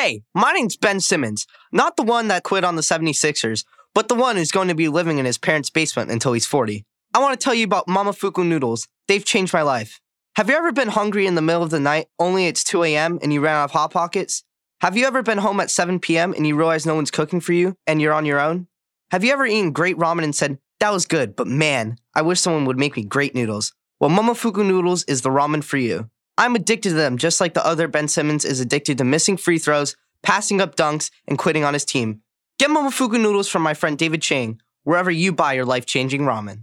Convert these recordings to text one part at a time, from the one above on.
Hey, my name's Ben Simmons, not the one that quit on the 76ers, but the one who's going to be living in his parents' basement until he's 40. I want to tell you about Momofuku noodles. They've changed my life. Have you ever been hungry in the middle of the night, only it's 2 a.m., and you ran out of Hot Pockets? Have you ever been home at 7 p.m. and you realize no one's cooking for you and you're on your own? Have you ever eaten great ramen and said, that was good, but man, I wish someone would make me great noodles? Well, Momofuku noodles is the ramen for you. I'm addicted to them just like the other Ben Simmons is addicted to missing free throws, passing up dunks, and quitting on his team. Get Momofuku noodles from my friend David Chang, wherever you buy your life changing ramen.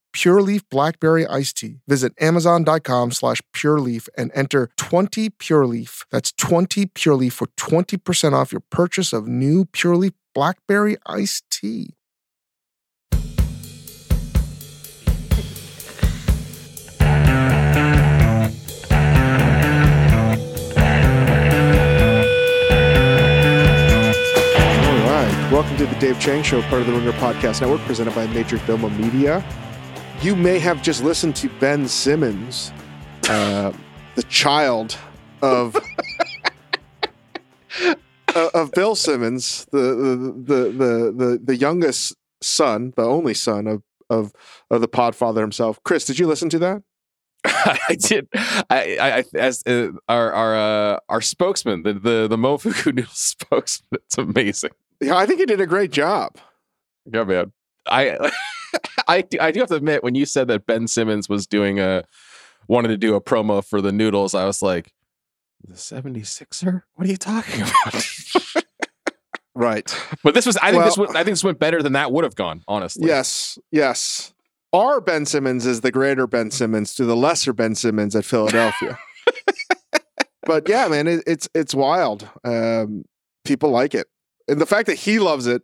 Pure Leaf Blackberry Iced Tea. Visit Amazon.com slash Pure Leaf and enter 20 Pure Leaf. That's 20 Pure Leaf for 20% off your purchase of new Pure Leaf Blackberry Iced Tea. All right. Welcome to the Dave Chang Show, part of the Ringer Podcast Network, presented by Majordomo Media. You may have just listened to Ben Simmons, uh, the child of uh, of Bill Simmons, the the, the the the youngest son, the only son of of of the Podfather himself. Chris, did you listen to that? I did. I, I, I as uh, our our uh, our spokesman, the the the Mofuku Noodle spokesman. It's amazing. Yeah, I think he did a great job. Yeah, man. I I do, I do have to admit, when you said that Ben Simmons was doing a wanted to do a promo for the noodles, I was like, the 76er? What are you talking about? Right. but this was I think Well- this went, I think this went better than that would have gone, honestly. Yes. Yes. Our Ben Simmons is the greater Ben Simmons to the lesser Ben Simmons at Philadelphia. but yeah, man, it, it's it's wild. Um, people like it, and the fact that he loves it.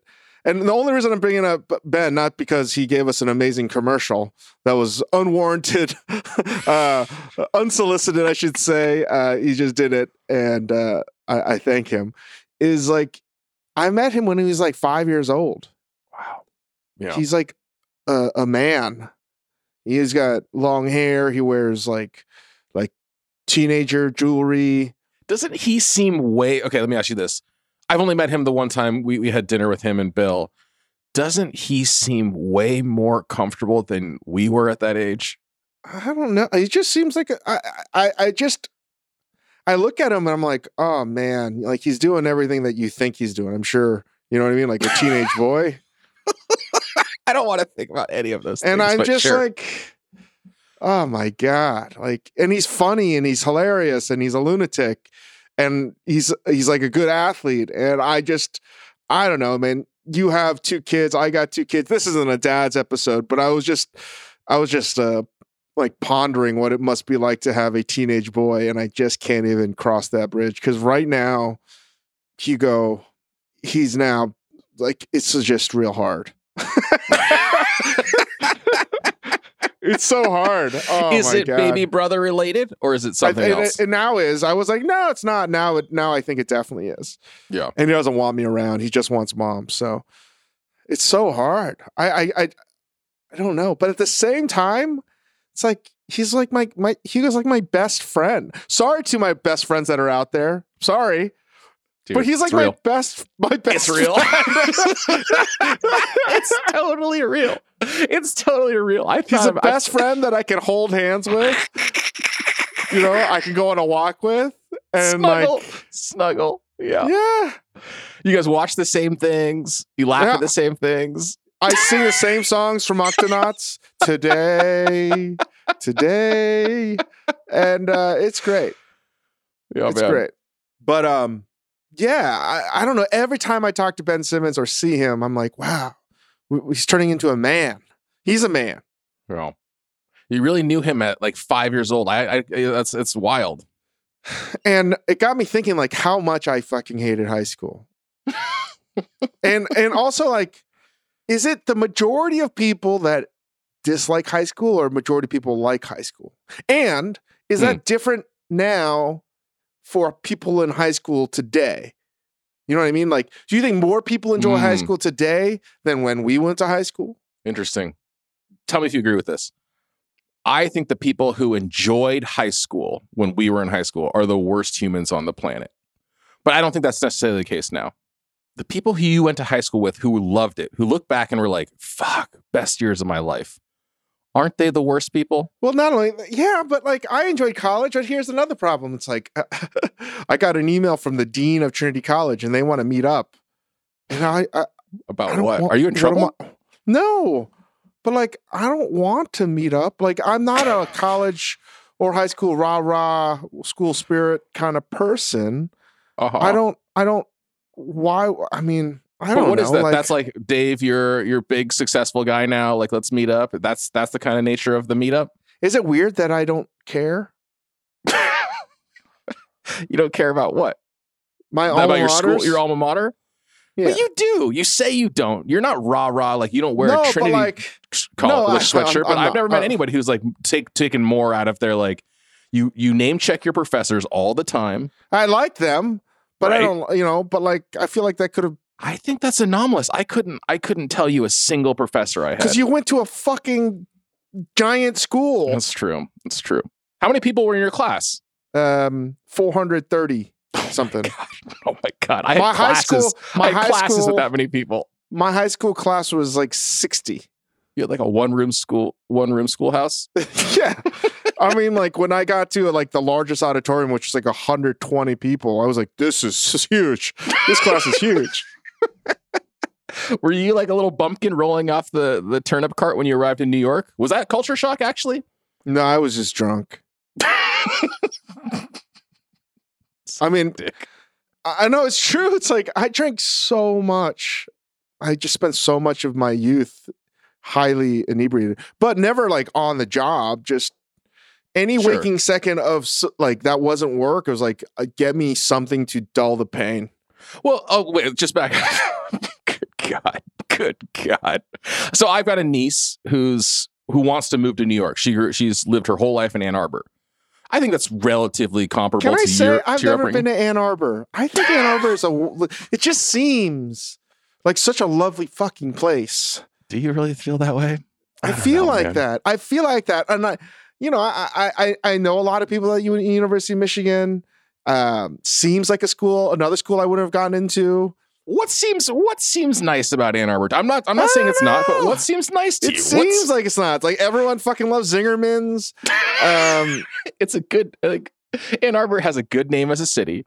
And the only reason I'm bringing up Ben, not because he gave us an amazing commercial that was unwarranted, uh, unsolicited, I should say. Uh, he just did it, and uh, I, I thank him. Is like I met him when he was like five years old. Wow. Yeah. He's like a, a man. He's got long hair. He wears like like teenager jewelry. Doesn't he seem way okay? Let me ask you this. I've only met him the one time we, we had dinner with him and Bill. Doesn't he seem way more comfortable than we were at that age? I don't know. He just seems like a, I, I I just I look at him and I'm like, oh man, like he's doing everything that you think he's doing. I'm sure you know what I mean, like a teenage boy. I don't want to think about any of those and things. I'm just sure. like, oh my god, like, and he's funny and he's hilarious and he's a lunatic, and he's he's like a good athlete, and I just, I don't know, man. You have two kids, I got two kids. This isn't a dad's episode, but I was just, I was just uh, like pondering what it must be like to have a teenage boy, and I just can't even cross that bridge because right now, Hugo, he's now like it's just real hard. it's so hard. Oh is it God. baby brother related or is it I- something and else? It, it now is. I was like, no, it's not. Now it now I think it definitely is. Yeah. And he doesn't want me around. He just wants mom. So it's so hard. I I I, I don't know. But at the same time, it's like he's like my my Hugo's like my best friend. Sorry to my best friends that are out there. Sorry. Dude, but he's like my real. best my best real. it's totally real. It's totally real. I He's a best friend that I can hold hands with. You know, I can go on a walk with. And snuggle, like snuggle. Yeah. yeah. You guys watch the same things. You laugh Yeah. at the same things. I sing the same songs from Octonauts today, today, and uh, it's great. Yeah, it's man. great. But um, yeah, I, I don't know. Every time I talk to Ben Simmons or see him, I'm like, wow, he's turning into a man. He's a man. Yeah. You really knew him at like five years old. I, I that's it's wild. And it got me thinking like how much I fucking hated high school. and and also like is it the majority of people that dislike high school or majority of people like high school? And is that hmm. different now for people in high school today? You know what I mean? Like, do you think more people enjoy high Mm. school today than when we went to high school? Interesting. Tell me if you agree with this. I think the people who enjoyed high school when we were in high school are the worst humans on the planet. But I don't think that's necessarily the case now. The people who you went to high school with who loved it, who look back and were like, fuck, best years of my life. Aren't they the worst people? Well, not only yeah, but like I enjoyed college. But here's another problem. It's like I got an email from the dean of Trinity College, and they want to meet up. And I, I, I About don't what? want- Are you in trouble? I- no, but like I don't want to meet up. Like I'm not a college or high school rah rah school spirit kind of person. Uh-huh. I don't. I don't. Why? I mean, I don't what know. is that? Like, that's like Dave, you're you're a big successful guy now. Like, let's meet up. That's that's the kind of nature of the meetup. is it weird that I don't care? You don't care about what? My about alma your school, your alma mater? Yeah. But you do. You say you don't. You're not rah rah. Like you don't wear no, a Trinity like college no, I- sweatshirt. I'm- but I'm I've never met uh, anybody who's like take taken more out of their like. You you name check your professors all the time. I like them, but I don't, you know, but like I feel like that could have I think that's anomalous. I couldn't I couldn't tell you a single professor I had. because you went to a fucking giant school. That's true. That's true. How many people were in your class? Um, 430 something. Oh my god! I had my high classes. school, my I had high classes school, with that many people. my high school class was like 60. You had like a one room school, one room schoolhouse. yeah. I mean, like when I got to like the largest auditorium, which is like 120 people, I was like, this is huge. This class is huge. Were you like a little bumpkin rolling off the the turnip cart when you arrived in New York? Was that culture shock? Actually, No, I was just drunk. I mean, Dick. I know it's true. It's like I drank so much. I just spent so much of my youth highly inebriated, but never like on the job. Just any Sure. waking second of like that wasn't work. It was like uh, get me something to dull the pain. Well, oh wait, just back. good God, good God. So I've got a niece who's who wants to move to New York. She she's lived her whole life in Ann Arbor. I think that's relatively comparable Can I to say your, I've to your never upbringing. been to Ann Arbor? I think Ann Arbor is a. It just seems like such a lovely fucking place. Do you really feel that way? I, don't feel know, like man. that. I feel like that, and I, you know, I I I, I know a lot of people at U- University of Michigan. Um, seems like a school, another school I would have gotten into. What seems what seems nice about Ann Arbor? I'm not I'm not saying it's not, but what seems nice to It you? seems What's- like it's not. It's like everyone fucking loves Zingerman's. Um, it's a good like Ann Arbor has a good name as a city.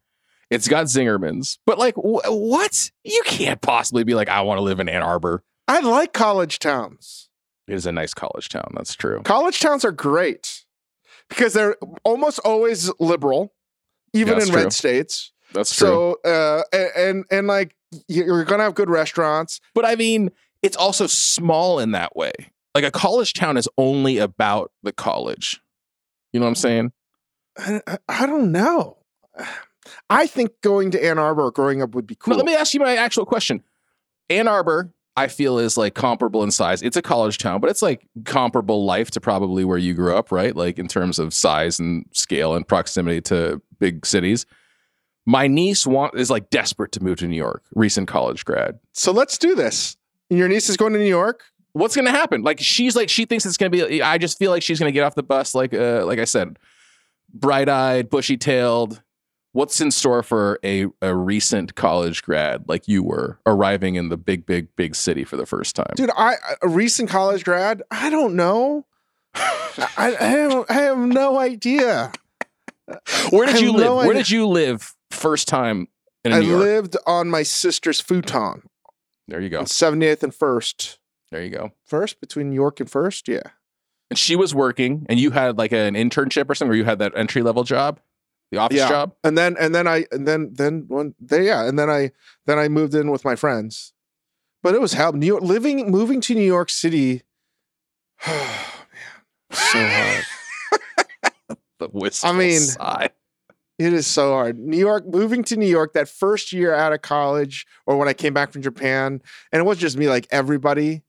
It's got Zingermans, but like wh- what? You can't possibly be like I want to live in Ann Arbor. I like college towns. It is a nice college town. That's true. College towns are great because they're almost always liberal, even That's in true. red states. That's true. So, uh, a- and and like you're gonna have good restaurants. but I mean, it's also small in that way. Like a college town is only about the college. You know what I'm saying? I, I- don't know. I think going to Ann Arbor or growing up would be cool. Let me ask you my actual question. Ann Arbor, I feel is like comparable in size. It's a college town, but it's like comparable life to probably where you grew up, right? Like in terms of size and scale and proximity to big cities. My niece want is like desperate to move to New York, recent college grad. so let's do this. Your niece is going to New York. What's gonna happen? Like she's like she thinks it's gonna be. I just feel like she's gonna get off the bus like uh like I said, bright eyed, bushy tailed. What's in store for a a recent college grad like you were arriving in the big big big city for the first time? Dude, I a recent college grad. I don't know. I, I, have, I have no idea. Where did you live? no Where did you live first time in I New York? lived on my sister's futon there you go. on 78th and First. There you go. First between York and first, yeah. And she was working, and you had like an internship or something, or you had that entry level job, the office Yeah. job. And then and then I and then then one they yeah, and then I then I moved in with my friends. But it was hell. New York living moving to New York City. Oh man. So hard. The wistful I mean- sigh. It is so hard. New York, moving to New York that first year out of college or when I came back from Japan, and it was just me, like everybody,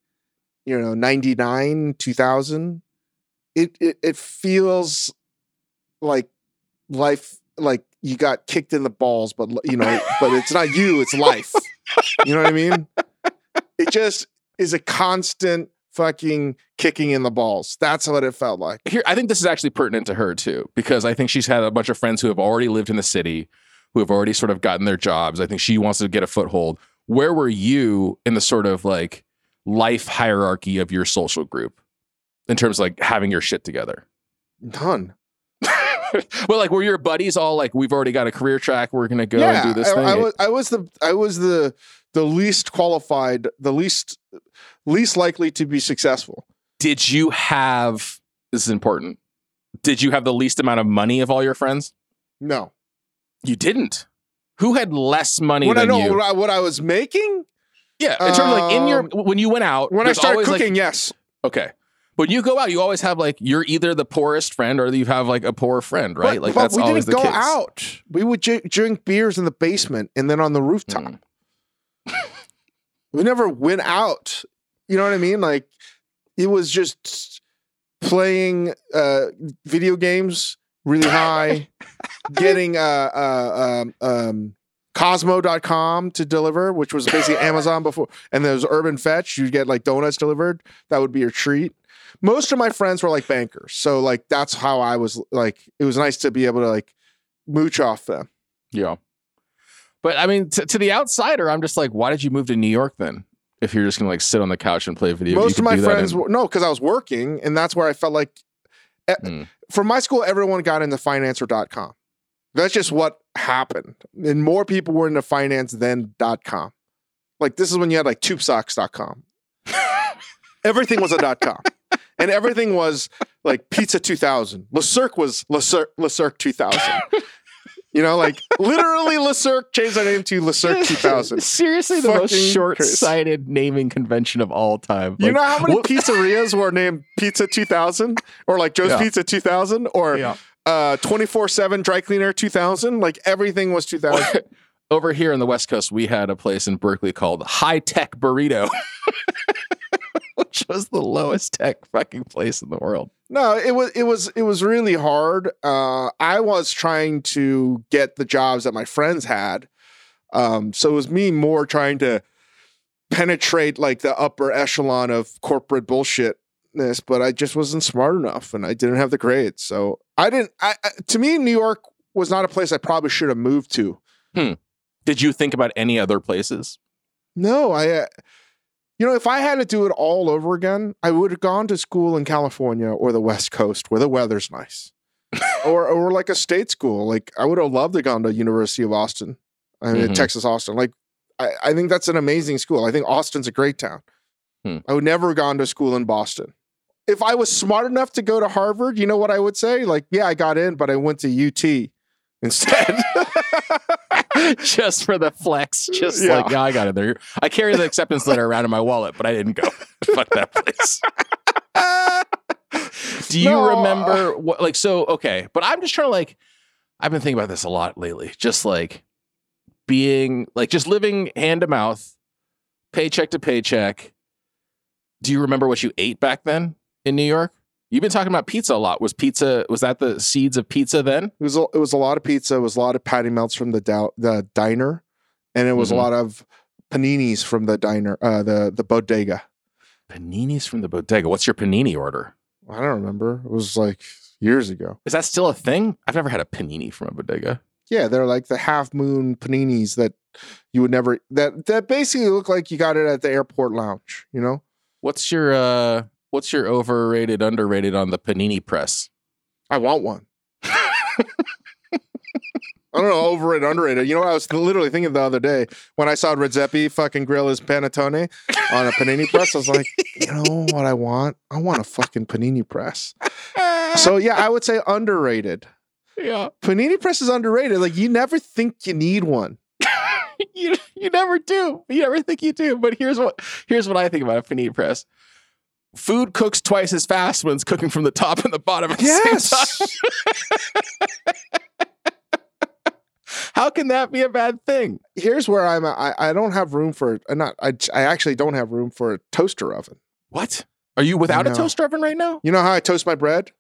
you know, 99, 2000. It it it feels like life like you got kicked in the balls, but you know, but it's not you, it's life. You know what I mean? It just is a constant fucking kicking in the balls. That's what it felt like. here i think this is actually pertinent to her too because i think she's had a bunch of friends who have already lived in the city who have already sort of gotten their jobs i think she wants to get a foothold where were you in the sort of like life hierarchy of your social group in terms of like having your shit together None. well like were your buddies all like we've already got a career track we're gonna go and do this I, thing I was I was the I was the the least qualified, the least least likely to be successful. did you have this is important did you have the least amount of money of all your friends No. you didn't who had less money What I than know you what I, what I was making Yeah, in terms of like in your Um, when you went out when I started always, like- cooking, yes. okay, but you go out, you always have like you're either the poorest friend or you have like a poor friend, right? But, like but that's we always didn't the go case. out. We would j- drink beers in the basement and then on the rooftop. Mm. We never went out. You know what I mean? Like it was just playing uh video games really high, getting uh uh um, um Kozmo.com to deliver, which was basically Amazon before, and there was Urban Fetch. You'd get like donuts delivered. That would be your treat. Most of my friends were like bankers, so like that's how I was. Like it was nice to be able to like mooch off them. Yeah, but I mean, t- to the outsider, I'm just like, why did you move to New York then? If you're just gonna like sit on the couch and play video, Most of my friends, in- were, no, because I was working, and that's where I felt like. eh, Hmm. From my school, everyone got into financer.com. That's just what happened, and more people were into finance than .com. Like this is when you had like tubesocks.com. everything was a .com, and everything was like Pizza 2000. Le Cirque was Le Cirque, Le Cirque 2000. You know, like literally Le Cirque changed their name to Le Cirque 2000. Seriously, the most short-sighted naming convention of all time. You know how many what- pizzerias were named Pizza 2000 or like Joe's Yeah. Pizza 2000 or Yeah. uh 24/7 dry cleaner 2000 like everything was 2000 Over here in the West Coast, we had a place in Berkeley called High Tech Burrito, was the lowest tech fucking place in the world. No, it was it was it was really hard. Uh I was trying to get the jobs that my friends had. Um so it was me more trying to penetrate like the upper echelon of corporate bullshitness, but I just wasn't smart enough and I didn't have the grades. So I didn't I, I to me New York was not a place I probably should have moved to. Hmm. Did you think about any other places? No, I, uh, you know, if I had to do it all over again, I would have gone to school in California or the West Coast where the weather's nice, or or like a state school. Like I would have loved to gone to University of Austin, I mean Mhm. Texas Austin. Like I, I think that's an amazing school. I think Austin's a great town. Hmm. I would never have gone to school in Boston. If I was smart enough to go to Harvard, you know what I would say? Like, yeah, I got in, but I went to UT instead. just for the flex. Just Yeah. like, yeah, I got it there. I carry the acceptance letter around in my wallet, but I didn't go. Fuck that place. Do you No, remember what, like, so, okay, but I'm just trying to, like, I've been thinking about this a lot lately. Just like being, like, just living hand to mouth, paycheck to paycheck. Do you remember what you ate back then in New York? You've been talking about pizza a lot. Was pizza, was that the seeds of pizza then? It was a, it was a lot of pizza. It was a lot of patty melts from the the diner, and it was Mhm. a lot of paninis from the diner, uh, the the bodega. Paninis from the bodega. What's your panini order? I don't remember. It was like years ago. Is that still a thing? I've never had a panini from a bodega. Yeah, they're like the half moon paninis that you would never that that basically look like you got it at the airport lounge. You know, What's your uh what's your overrated underrated on the panini press? I want one. I don't know, overrated, underrated. You know what I was literally thinking the other day when I saw Redzepi fucking grill his panettone on a panini press. I was like, you know what I want? I want a fucking panini press. So yeah, I would say underrated. yeah, Panini press is underrated. Like you never think you need one. you you never do. You never think you do. But here's what here's what I think about a panini press. Food cooks twice as fast when it's cooking from the top and the bottom at the same time. How can that be a bad thing? Here's where I'm. I I don't have room for. uh, Not. I I actually don't have room for a toaster oven. What? Are you without a toaster oven right now? You know how I toast my bread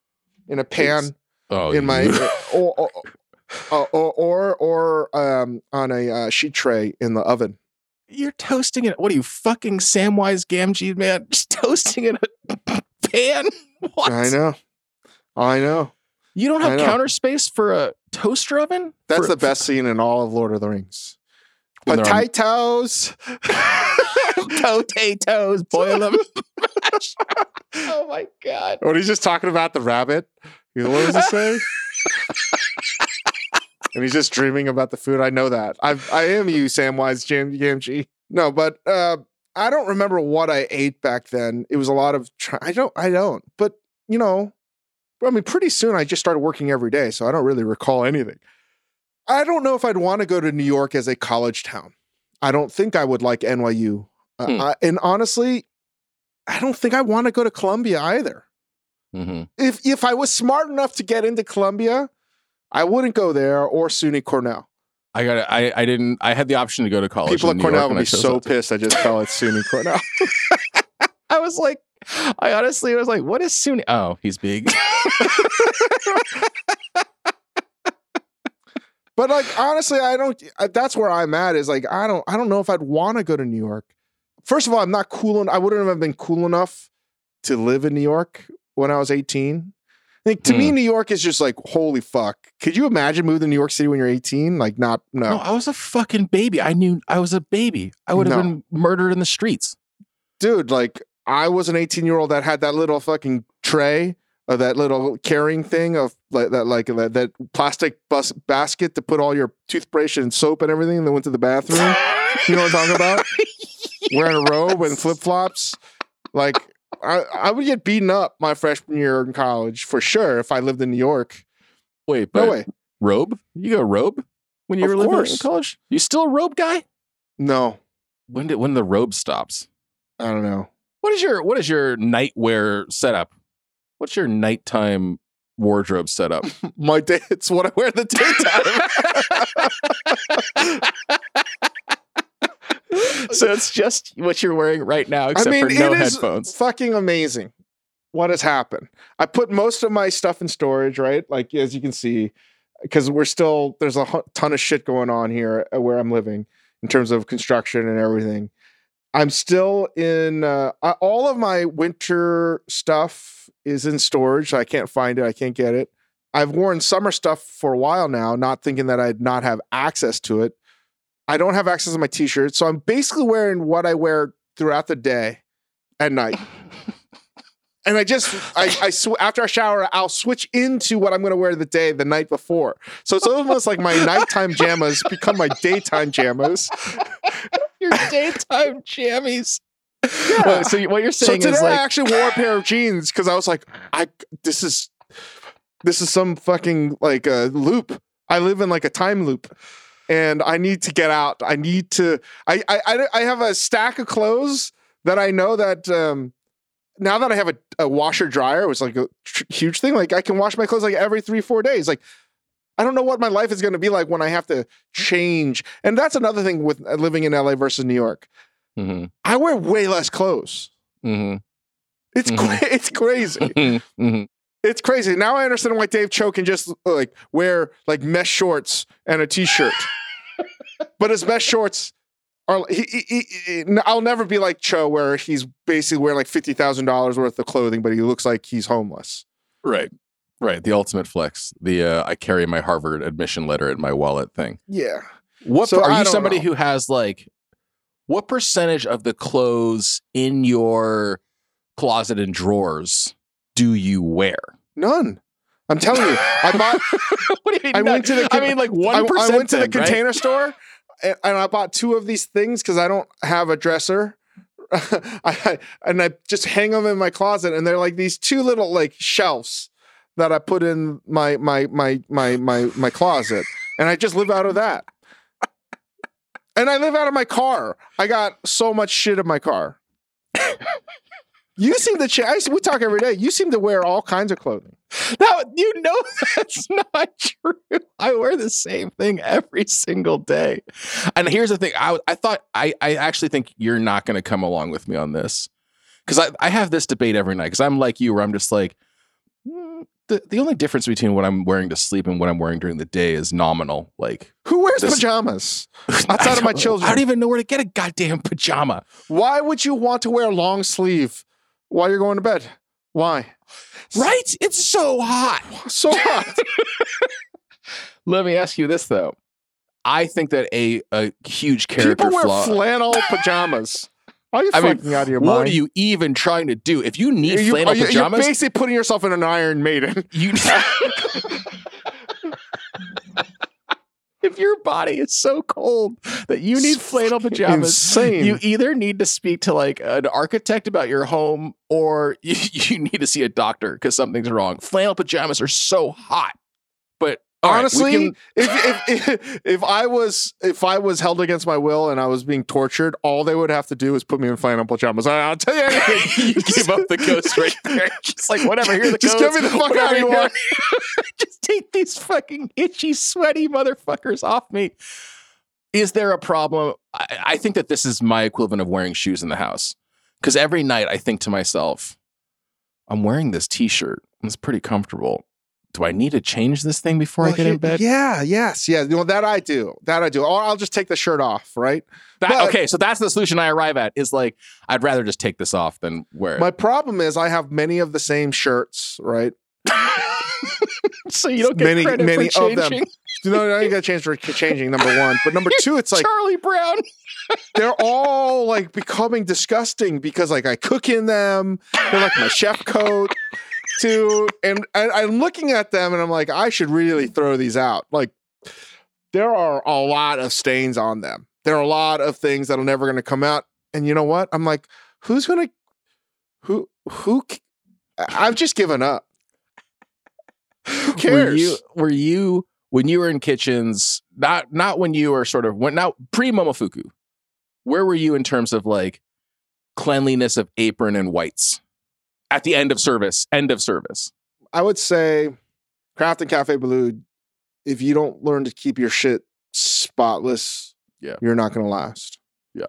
in a pan Oh, in my or or, or or or um on a uh, sheet tray in the oven. You're toasting it. What are you fucking Samwise Gamgee, man? Just toasting in a pan? What? I know. I know. You don't have counter space for a toaster oven? That's For- the best scene in all of Lord of the Rings. Potatoes. potatoes, boil them. oh my god. When he's just talking about the rabbit. What does he say? And he's just dreaming about the food. I know that. I I am you, Samwise Jam Gamgee. No, but uh, I don't remember what I ate back then. It was a lot of. I don't. I don't. But you know, I mean, pretty soon I just started working every day, so I don't really recall anything. I don't know if I'd want to go to New York as a college town. I don't think I would like NYU. Uh, Hmm. I- and honestly, I don't think I want to go to Columbia either Mm-hmm. if if I was smart enough to get into Columbia, I wouldn't go there or SUNY Cornell. I got it. I, I didn't. I had the option to go to college. People at Cornell would be so pissed. I just call it SUNY Cornell. I was like, I honestly was like, what is SUNY? Oh, he's big. But like honestly, I don't. That's where I'm at. Is like I don't. I don't know if I'd want to go to New York. First of all, I'm not cool. En- I wouldn't have been cool enough to live in New York when I was 18. Like to me, Hmm. New York is just like holy fuck. Could you imagine moving to New York City when you're 18? Like not no. no, I was a fucking baby. I knew I was a baby. I would have No. been murdered in the streets. dude, like I was an 18 year old that had that little fucking tray of that little carrying thing of like that, like that, that plastic bus basket to put all your toothbrush and soap and everything, and then went to the bathroom. You know what I'm talking about? Wearing a robe and flip flops. Like I, I would get beaten up my freshman year in college for sure if I lived in New York. Wait, No but way. robe? You go robe when you Of were living in college? You still a robe guy? No, When did when the robe stops? I don't know. What is your what is your nightwear setup? What's your nighttime wardrobe setup? My day, it's what I wear in the daytime. so it's just what you're wearing right now, except for no it is headphones. Fucking amazing. What has happened? I put most of my stuff in storage, right? Like as you can see, because we're still there's a ton of shit going on here uh, where I'm living in terms of construction and everything. I'm still in uh, all of my winter stuff is in storage. I can't find it. I can't get it. I've worn summer stuff for a while now, not thinking that I'd not have access to it. I don't have access to my t-shirts, so I'm basically wearing what I wear throughout the day at night. And I just, I, I sw- after I shower, I'll switch into what I'm going to wear the day the night before. So it's almost like my nighttime jammas become my daytime jammas. your daytime jammies. Yeah. Well, so what you're So saying today is I actually wore a pair of jeans because I was like, I this is this is some fucking like a loop. I live in like a time loop, and I need to get out. I need to. I I I, have a stack of clothes that I know that. um now that I have a, a washer dryer, it was like a tr- huge thing. Like I can wash my clothes like every three, four days. Like I don't know what my life is going to be like when I have to change. And that's another thing with uh, living in LA versus New York. Mhm, I wear way less clothes. mhm, It's Mhm. cra- it's crazy. mhm, mhm. It's crazy. Now I understand why Dave Choe can just like wear like mesh shorts and a t-shirt. But his best shorts are he, he, he- I'll never be like Choe where he's basically wearing like fifty thousand dollars worth of clothing, but he looks like he's homeless. right, right. The ultimate flex. The uh, I carry my Harvard admission letter in my wallet thing. Yeah. What So are you somebody know. who has like what percentage of the clothes in your closet and drawers do you wear? None. I'm telling you, I bought. what do you mean? I went to the I mean, like one I went to the container store and, I bought two of these things because I don't have a dresser. I, and I just hang them in my closet, and they're like these two little like shelves that I put in my my my my my my closet, and I just live out of that. And I live out of my car. I got so much shit in my car. You seem to. Ch- I, we talk every day. You seem to wear all kinds of clothing. Now you know that's not true. I wear the same thing every single day. And here's the thing: I I thought I I actually think you're not going to come along with me on this because I I have this debate every night because I'm like you where I'm just like. "Mm, The, the only difference between what I'm wearing to sleep and what I'm wearing during the day is nominal. Like Who wears This- pajamas? Outside of my children. I don't even know where to get a goddamn pajama. Why would you want to wear a long sleeve while you're going to bed? Why? Right? It's so hot. So hot. Let me ask you this though. I think that a a huge character People wear flaw. flannel pajamas. Are you I mean, fucking out of your what mind? What are you even trying to do? If you need Are you- flannel are you- pajamas, You're basically putting yourself in an Iron Maiden. you if your body is so cold that you need It's flannel pajamas, insane. you either need to speak to like an architect about your home or you, you need to see a doctor because something's wrong. Flannel pajamas are so hot. But all right, Honestly, can- if, if, if if I was if I was held against my will and I was being tortured, all they would have to do is put me in flannel pajamas. I, I'll tell you anything. you give up the ghost right there. Just like whatever, here the Just ghosts. get me the fuck out of you here. want. Just take these fucking itchy, sweaty motherfuckers off me. Is there a problem? I, I think that this is my equivalent of wearing shoes in the house. Because every night I think to myself, I'm wearing this t-shirt. and It's pretty comfortable. Do I need to change this thing before I get in bed? Yeah, yes, yeah. You know, that I do. That I do. Or I'll just take the shirt off, right? That- but- okay, so that's the solution I arrive at. Is like I'd rather just take this off than wear it. My problem is I have many of the same shirts, right? so you don't get Many- credit many for of them. changing. You know, I got to change for changing number one, but number two, it's like Charlie Brown. they're all like becoming disgusting because like I cook in them. They're like my chef coat too, and I, I'm looking at them and I'm like, I should really throw these out. Like there are a lot of stains on them. There are a lot of things that are never going to come out. And you know what? I'm like, who's gonna who who? I've just given up. Who Were cares? you were you when you were in kitchens? Not not when you were sort of when now pre Momofuku. Where were you in terms of like cleanliness of apron and whites at the end of service? End of service. I would say Craft and Cafe Boulud, if you don't learn to keep your shit spotless, Yeah. you're not gonna last. Yeah.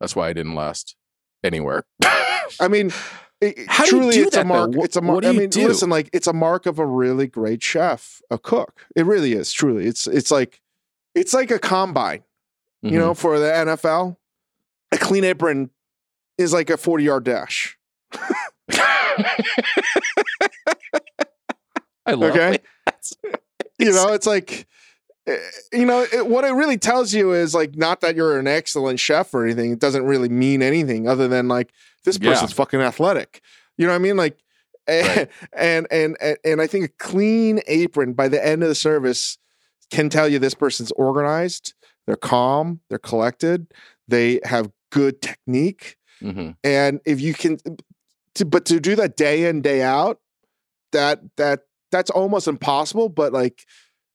That's why I didn't last anywhere. I mean, it, How do you truly, do it's that, a mark. though? Wh- It's a mark. what do I you mean, do? listen, like it's a mark of a really great chef, a cook. It really is. Truly, it's it's like it's like a combine. Mm-hmm. You know, for the NFL, a clean apron is like a forty yard dash. I love Okay. it. you know it's like eh, you know it, what it really tells you is like not that you're an excellent chef or anything it doesn't really mean anything other than like this Yeah. person's fucking athletic you know what i mean like and, Right. and and and and i think a clean apron by the end of the service can tell you this person's organized they're calm they're collected they have good technique Mhm. and if you can to, but to do that day in day out that that that's almost impossible but like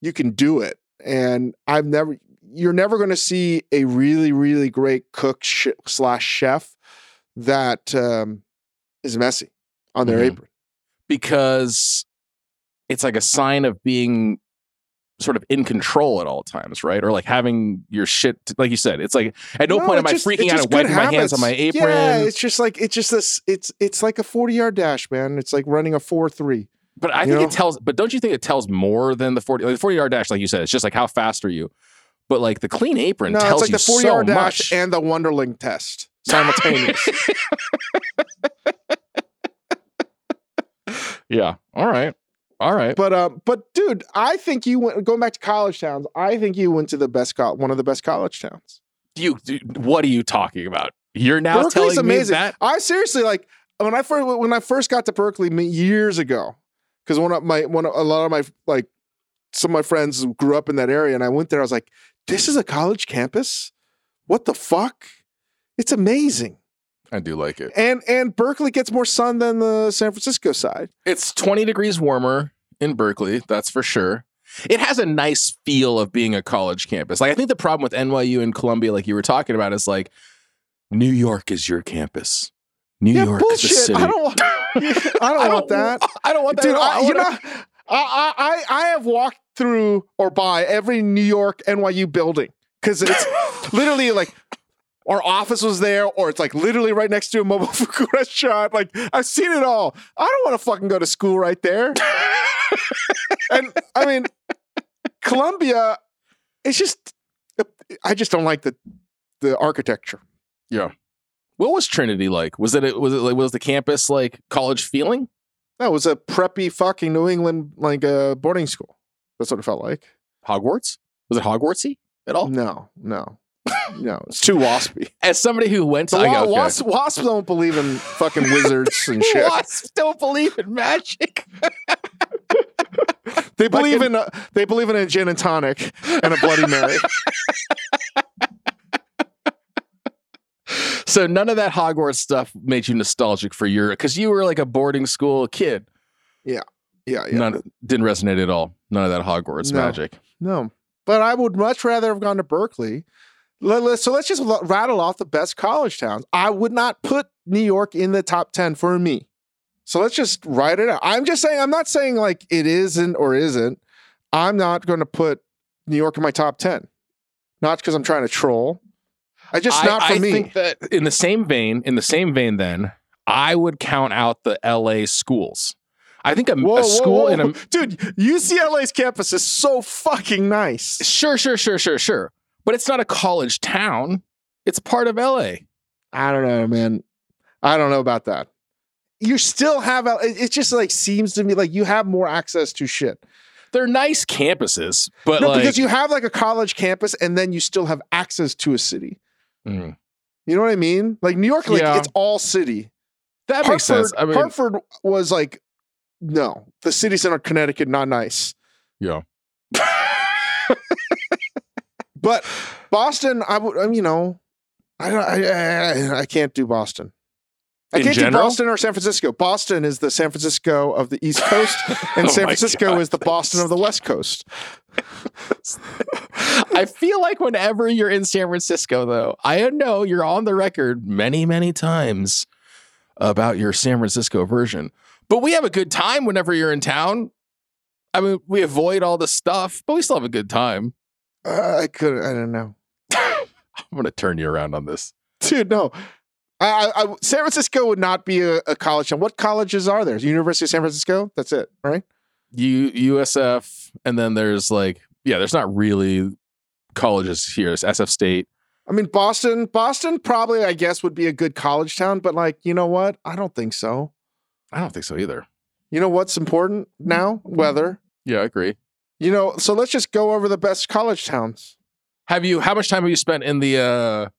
you can do it and i've never you're never going to see a really really great cook sh- slash chef that um, is messy on their Mhm. apron because it's like a sign of being sort of in control at all times, right? Or like having your shit, like you said, it's like at no, point am it's I freaking out just and wiping good my hands on my apron. yeah it's just like it's just this it's it's like a 40 yard dash man it's like running a 4-3 but I think know? it tells, but don't you think it tells more than the 40, like the 40 yard dash, like you said, it's just like how fast are you? But like the clean apron no tells it's like the you 40 so yard dash much. and the Wonderlic test simultaneous yeah. All right. All right. But um, but dude, I think you went going back to college towns. I think you went to the best co- one of the best college towns. You, dude, what are you talking about? You're now Berkeley's telling amazing. me that? I seriously like when I first when I first got to Berkeley years ago, because one of my one of, a lot of my like some of my friends grew up in that area, and I went there. I was like, "This is a college campus? What the fuck? It's amazing." I do like it. And and Berkeley gets more sun than the San Francisco side. It's 20 degrees warmer in Berkeley, that's for sure. It has a nice feel of being a college campus. Like I think the problem with NYU and Columbia, like you were talking about, is like New York is your campus. New yeah, York bullshit. is the city. I don't want. I don't want that. I don't want that. Dude. I, I you know, I, I I have walked through or by every New York NYU building because it's literally like our office was there, or it's like literally right next to a mobile food restaurant. Like I've seen it all. I don't want to fucking go to school right there. and I mean, Columbia, it's just I just don't like the the architecture. yeah. What was Trinity like? Was it was it like was the campus like college feeling? That was a preppy fucking New England like uh, boarding school. That's what it felt like. Hogwarts? Was it Hogwartsy at all? No, no, no. It's too waspy. As somebody who went to The I wa- okay. wasps, wasps don't believe in fucking wizards and shit. Wasps don't believe in magic. They believe in a, they believe in a gin and tonic and a Bloody Mary. So none of that Hogwarts stuff made you nostalgic for your because you were like a boarding school kid. Yeah, yeah. None didn't resonate at all. None of that Hogwarts No. magic. No, but I would much rather have gone to Berkeley. So let's just rattle off the best college towns. I would not put New York in the top 10 for me. So let's just write it out. I'm just saying, I'm not saying like it isn't or isn't. I'm not going to put New York in my top 10. Not because I'm trying to troll. I just I, not for I me. think that in the same vein, in the same vein, then I would count out the LA schools. I think a, Whoa, a whoa, school whoa. in a dude, UCLA's campus is so fucking nice. sure, sure, sure, sure, sure, but it's not a college town. It's part of LA. I don't know, man. I don't know about that. You still have it just like seems to me like you have more access to shit. They're nice campuses, but no, like because you have like a college campus and then you still have access to a city. Mm. You know what I mean? Like New York, like Yeah. it's all city. that makes sense. I mean, Hartford was like, no, the city center Connecticut, not nice. yeah. But Boston, I would, um, you know, I don't, I, I, I can't do Boston. I In can't do? Boston or San Francisco. Boston is the San Francisco of the East Coast, and Oh San Francisco God. is the Boston of the West Coast. I feel like whenever you're in San Francisco, though, I know you're on the record many, many times about your San Francisco version. But we have a good time whenever you're in town. I mean, we avoid all the stuff, but we still have a good time. Uh, I couldn't. I don't know, I'm going to turn you around on this. dude. No, I, I, I San Francisco would not be a, a college town. What colleges are there? University of San Francisco. That's it, right? U- USF, and then there's like, yeah, there's not really colleges here. It's SF State. I mean, Boston. Boston probably, I guess, would be a good college town. But like, you know what? I don't think so. I don't think so either. You know what's important now? Weather. Yeah, I agree. You know, so let's just go over the best college towns. Have you? How much time have you spent in the uh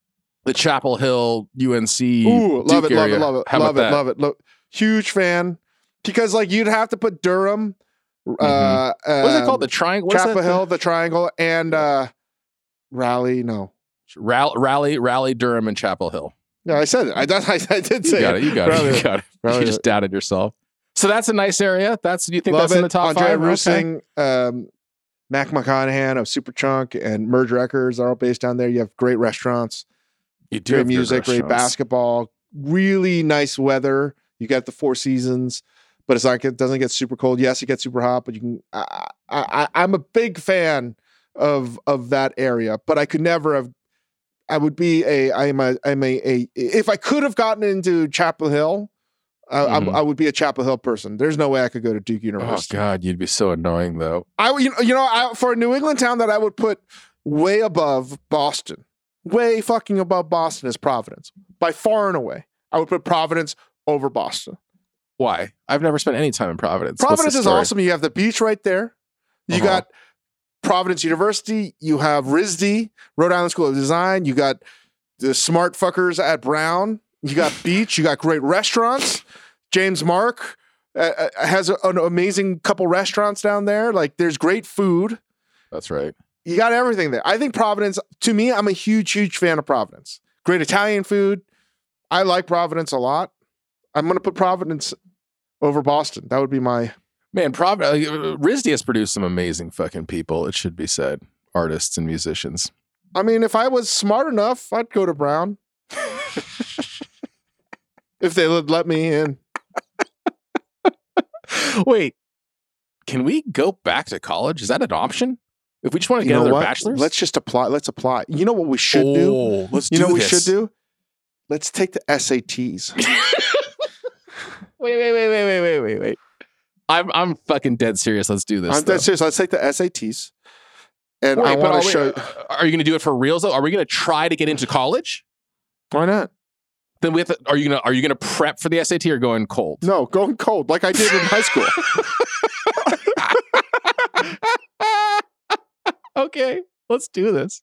the Chapel Hill UNC? Ooh, love it, love it, love it, How love it, love it. Huge fan because like you'd have to put Durham, uh, uh, Mm-hmm. What's it called? The triangle. Chapel that? Hill, the Triangle, and uh, Raleigh. No, Rally, Rally, Rally, Durham, and Chapel Hill. yeah, I said it. I, I, I did You say got it. You got it. Raleigh- You got it. Raleigh- You just doubted yourself. So that's a nice area. That's. You think love that's it. in the top Andrea five? Okay. Reusing, um, Mac McCaughan of Superchunk, and Merge Records are all based down there. You have great restaurants. You do great have music, great basketball, really nice weather. You got the Four Seasons, but it's like it doesn't get super cold. Yes, it gets super hot, but you can. I, I, I, I'm a big fan of of that area, but I could never have. I would be a. I'm a. I'm a. a if I could have gotten into Chapel Hill, I, I'm- Mhm. I would be a Chapel Hill person. There's no way I could go to Duke University. Oh God, you'd be so annoying though. I you know, you know I, for a New England town that I would put way above Boston, way fucking above Boston is Providence by far and away. I would put Providence over Boston. Why? I've never spent any time in Providence. Providence is awesome. You have the beach right there. You Uh-huh. got Providence University. You have RISD, Rhode Island School of Design. You got the smart fuckers at Brown. You got beach. You got great restaurants. James Mark, uh, uh, has a- an amazing couple restaurants down there. Like there's great food. That's right. You got everything there. I think Providence, to me, I'm a huge, huge fan of Providence. Great Italian food. I like Providence a lot. I'm going to put Providence over Boston. That would be my. Man, Providence. uh, RISD has produced some amazing fucking people, it should be said. Artists and musicians. I mean, if I was smart enough, I'd go to Brown if they would let me in. Wait, can we go back to college? Is that an option? If we just want to You get know another what? bachelor's? Let's just apply. Let's apply. You know what we should do? Oh, Let's You do know what we should do? Let's take the SATs. Wait, wait, wait, wait, wait, wait, wait, wait. I'm I'm fucking dead serious. Let's do this. I'm though. dead serious. Let's take the SATs. And Wait, I want are to show. uh, Are you going to do it for reals though? Are we going to try to get into college? Why not? Then we have to, are you to are you to prep for the SAT or going cold? No, going cold like I did in high school. okay, let's do this.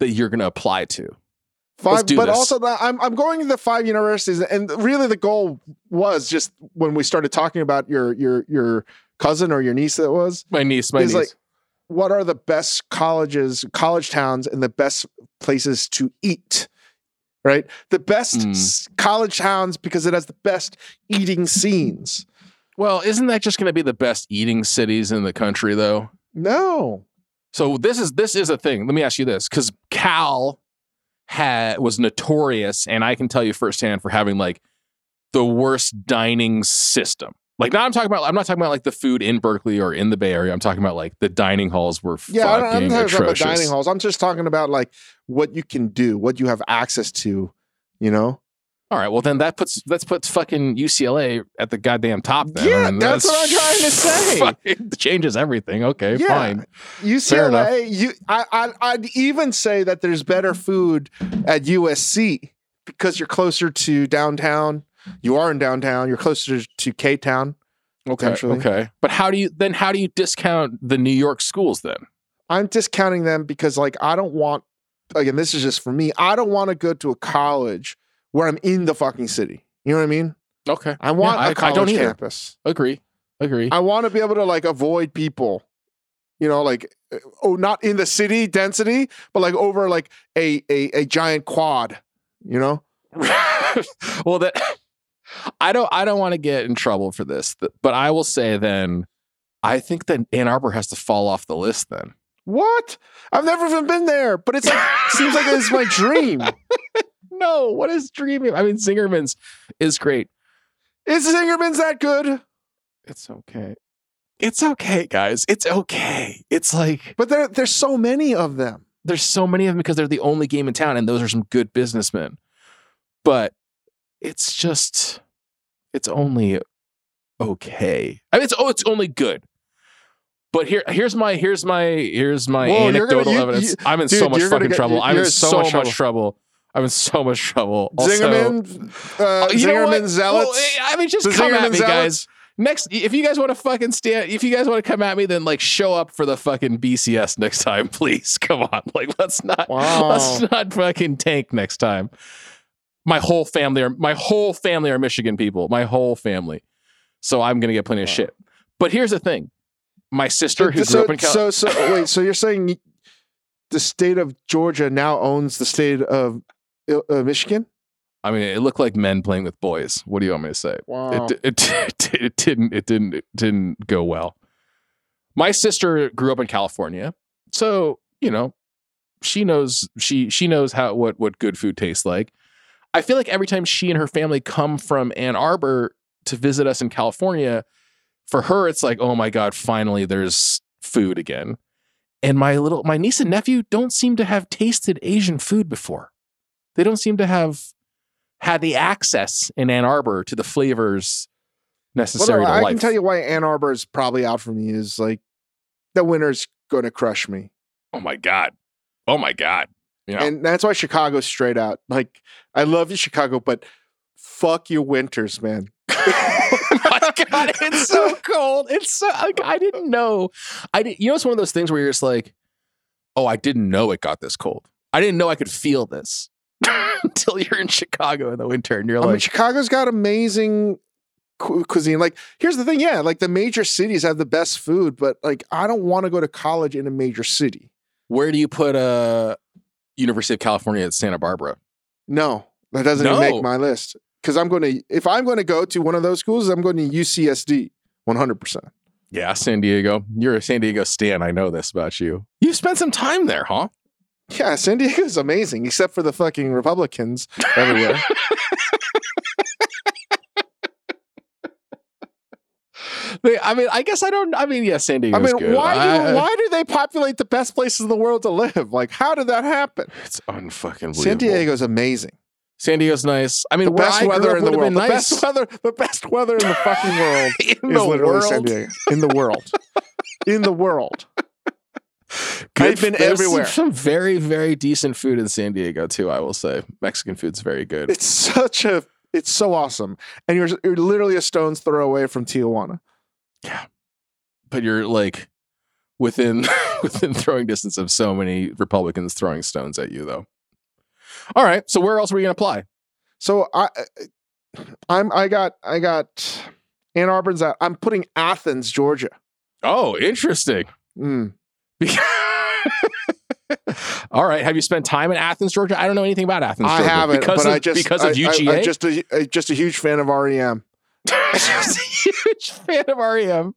that you're going to apply to. Five, but this. also the, I'm I'm going to the five universities, and really the goal was just when we started talking about your your your cousin or your niece that was My niece, my niece. like what are the best colleges, college towns, and the best places to eat. Right, the best Mm. college towns because it has the best eating scenes. well, isn't that just going to be the best eating cities in the country though? No, So this is this is a thing. Let me ask you this cuz Cal had was notorious and I can tell you firsthand for having like the worst dining system. Like now I'm talking about I'm not talking about like the food in Berkeley or in the Bay Area. I'm talking about like the dining halls were yeah, I don't- I'm not talking about atrocious. dining halls. I'm just talking about like what you can do, what you have access to. You know, All right, well then that puts let's put fucking UCLA at the goddamn top. Then. Yeah, mean, that's what I'm trying to say. fucking changes everything. Okay, Yeah. fine. UCLA, you, I, I, I'd even say that there's better food at USC because you're closer to downtown. You are in downtown. You're closer to K Town. Okay, okay. But how do you then? How do you discount the New York schools then? I'm discounting them because, like, I don't want. Again, this is just for me. I don't want to go to a college where I'm in the fucking city. You know what I mean? Okay, I want Yeah, I- I a college don't either. campus. agree, agree. I want to be able to like avoid people. You know, like uh, oh, not in the city density, but like over like a a, a giant quad. You know. well, that I don't. I don't want to get in trouble for this, but I will say then. I think that Ann Arbor has to fall off the list then. What? I've never even been there, but it's like seems like it's my dream. No, what is dreaming? I mean, Zingerman's is great. Is Zingerman's that good? It's okay. It's okay, guys. It's okay. It's like But there there's so many of them. there's so many of them because they're the only game in town, and those are some good businessmen. But it's just, it's only okay. I mean, it's oh, it's only good. But here, here's my here's my here's my Whoa, gonna- anecdotal you- evidence. you- I'm in dude, so much fucking get- trouble. I'm in so, much much trouble. I'm in so much trouble. Also, Zingerman, uh, Oh, you know Zingerman zealots. Well, I mean, just The come Zingerman at me, zealots? guys. Next, if you guys want to fucking stand, if you guys want to come at me, then like show up for the fucking BCS next time, please. Come on, like let's not Wow. let's not fucking tank next time. My whole family are my whole family are Michigan people. My whole family, so I'm gonna get plenty of shit. But here's the thing: my sister who grew so, up in Cal- so, so, wait, so you're saying the state of Georgia now owns the state of uh, Michigan? I mean, it looked like men playing with boys. What do you want me to say? Wow. It, it, it, it didn't it didn't it didn't go well. My sister grew up in California, so you know she knows she she knows how what what good food tastes like. I feel like every time she and her family come from Ann Arbor to visit us in California, for her it's like, oh my god, finally there's food again. And my little my niece and nephew don't seem to have tasted Asian food before. They don't seem to have had the access in Ann Arbor to the flavors necessary Well, no, to I life. can tell you why Ann Arbor is probably out for me is like the winter's going to crush me. oh my god, oh my god. You know, And that's why Chicago's straight out. Like, I love you, Chicago, but fuck your winters, man. oh my god, it's so cold. It's so like I didn't know. I did. You know, it's one of those things where you're just like, oh, I didn't know it got this cold. I didn't know I could feel this until you're in Chicago in the winter, and you're I mean, like, Chicago's got amazing cu- cuisine. Like, here's the thing, yeah, like the major cities have the best food, but like, I don't want to go to college in a major city. where do you put uh, University of California at Santa Barbara? No, that doesn't even No. make my list. Because I'm going to, if I'm going to go to one of those schools, I'm going to UCSD, 100%. Yeah, San Diego. You're a San Diego stan. I know this about you. You've spent some time there, huh? Yeah, San Diego's amazing, except for the fucking Republicans everywhere. They, I mean, I guess I don't. I mean, yeah, San Diego. I mean, good. why do I- why do they populate the best places in the world to live? Like, how did that happen? It's unfucking believable. San Diego's amazing. San Diego's nice. I mean, The best weather in the world. The nice. best weather. The best weather in the fucking world in is the literally world. San Diego. In the world. in the world. Good- I've been there's everywhere. Some, some very, very decent food in San Diego too. I will say, Mexican food's very good. It's such a. It's so awesome, and you're you're literally a stone's throw away from Tijuana. Yeah, but you're like within within throwing distance of so many Republicans throwing stones at you, though. All right, so where else are we going to apply? So I, I'm I got I got Ann Arbor's out. I'm putting Athens, Georgia. Oh, interesting. Mm. All right. Have you spent time in Athens, Georgia? I don't know anything about Athens. I haven't, because but of, I just because I, of I- UGA. I'm just a, just a huge fan of REM. just a huge fan of REM.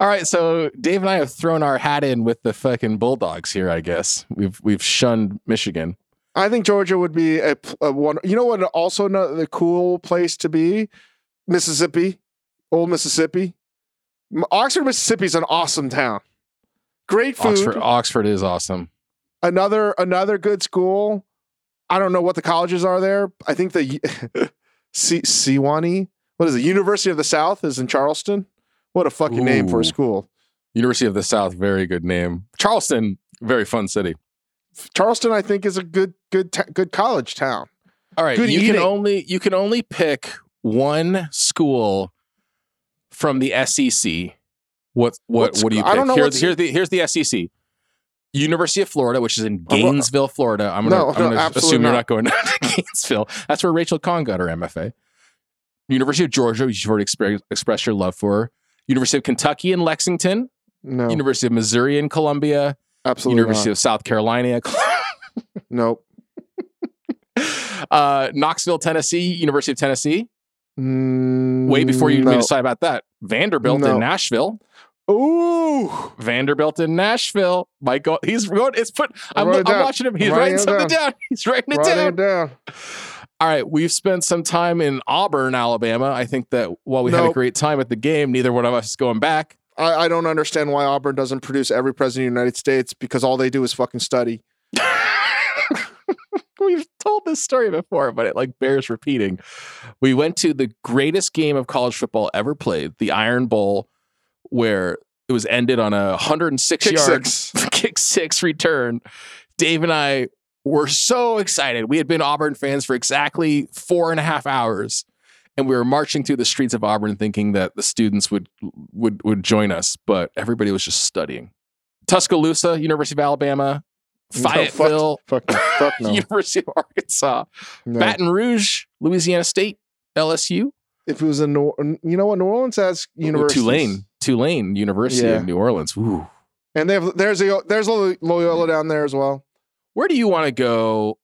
All right, so Dave and I have thrown our hat in with the fucking Bulldogs here. I guess we've we've shunned Michigan. I think Georgia would be a, a one. You know what? Also, no, the cool place to be, Mississippi, old Mississippi. Oxford, Mississippi is an awesome town. Great food. Oxford, Oxford is awesome. Another another good school. I don't know what the colleges are there. I think the C- Sewanee. What is it? University of the South is in Charleston. What a fucking name for a school. University of the South, very good name. Charleston, very fun city. Charleston, I think, is a good good ta- good college town. All right, Good you eating. can only you can only pick one school from the SEC. What what What what do you pick? I don't know Here's, here's the here's the SEC. University of Florida, which is in Gainesville, Florida. I'm gonna, No, I'm gonna absolutely assume you're not. not going to Gainesville. That's where Rachel Khong got her MFA. University of Georgia, which you've already expre- expressed your love for. University of Kentucky in Lexington. No, University of Missouri in Columbia. absolutely University of South Carolina. not. Nope. uh, Knoxville, Tennessee. University of Tennessee. Mm, Way before you no. decide about that. Vanderbilt No. in Nashville. Ooh, Vanderbilt in Nashville. Michael, he's going. It's put. I'm, I'm watching him. He's Write writing something down. down. He's writing it writing down. it down. All right, we've spent some time in Auburn, Alabama. I think that while we had a great time at the game, neither one of us is going back. I, I don't understand why Auburn doesn't produce every president of the United States because all they do is fucking study. We've told this story before, but it like bears repeating. We went to the greatest game of college football ever played, the Iron Bowl, where it was ended on a 106 Kick yard six. kick six return. Dave and I were so excited. We had been Auburn fans for exactly four and a half hours. and we were marching through the streets of Auburn thinking that the students would would would join us, but everybody was just studying. Tuscaloosa, University of Alabama, No, fuck- Fayetteville, Fuck. Fuck no. University of Arkansas, No. Baton Rouge, Louisiana State, LSU, If it was in New, you know what New Orleans has universities. Tulane, Tulane University Yeah. of New Orleans. Ooh. and they have there's a there's a Loyola down there as well. Where do you want to go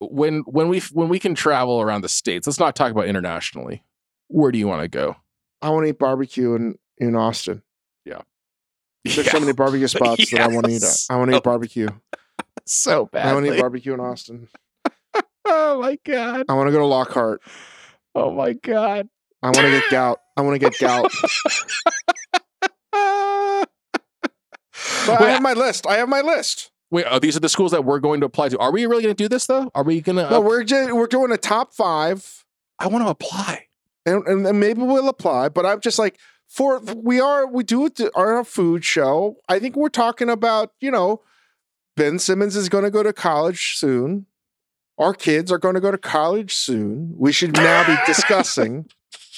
when when we when we can travel around the states? Let's not talk about internationally. Where do you want to go? I want to eat barbecue in in Austin. Yeah. There's so many barbecue spots that I want to eat. At. I want to eat oh. barbecue. so bad. I want to eat barbecue in Austin. Oh my god. I want to go to Lockhart. Oh my god. I want to get gout. I want to get gout. But I have my list. I have my list. wait, oh, these are the schools that we're going to apply to. Are we really going to do this though? Are we going to? No, we're just, we're doing a top five, I want to apply. and, and, and maybe we'll apply. But I'm just like for we are we do it to- our food show. I think we're talking about you know Ben Simmons is going to go to college soon. Our kids are going to go to college soon. We should now be discussing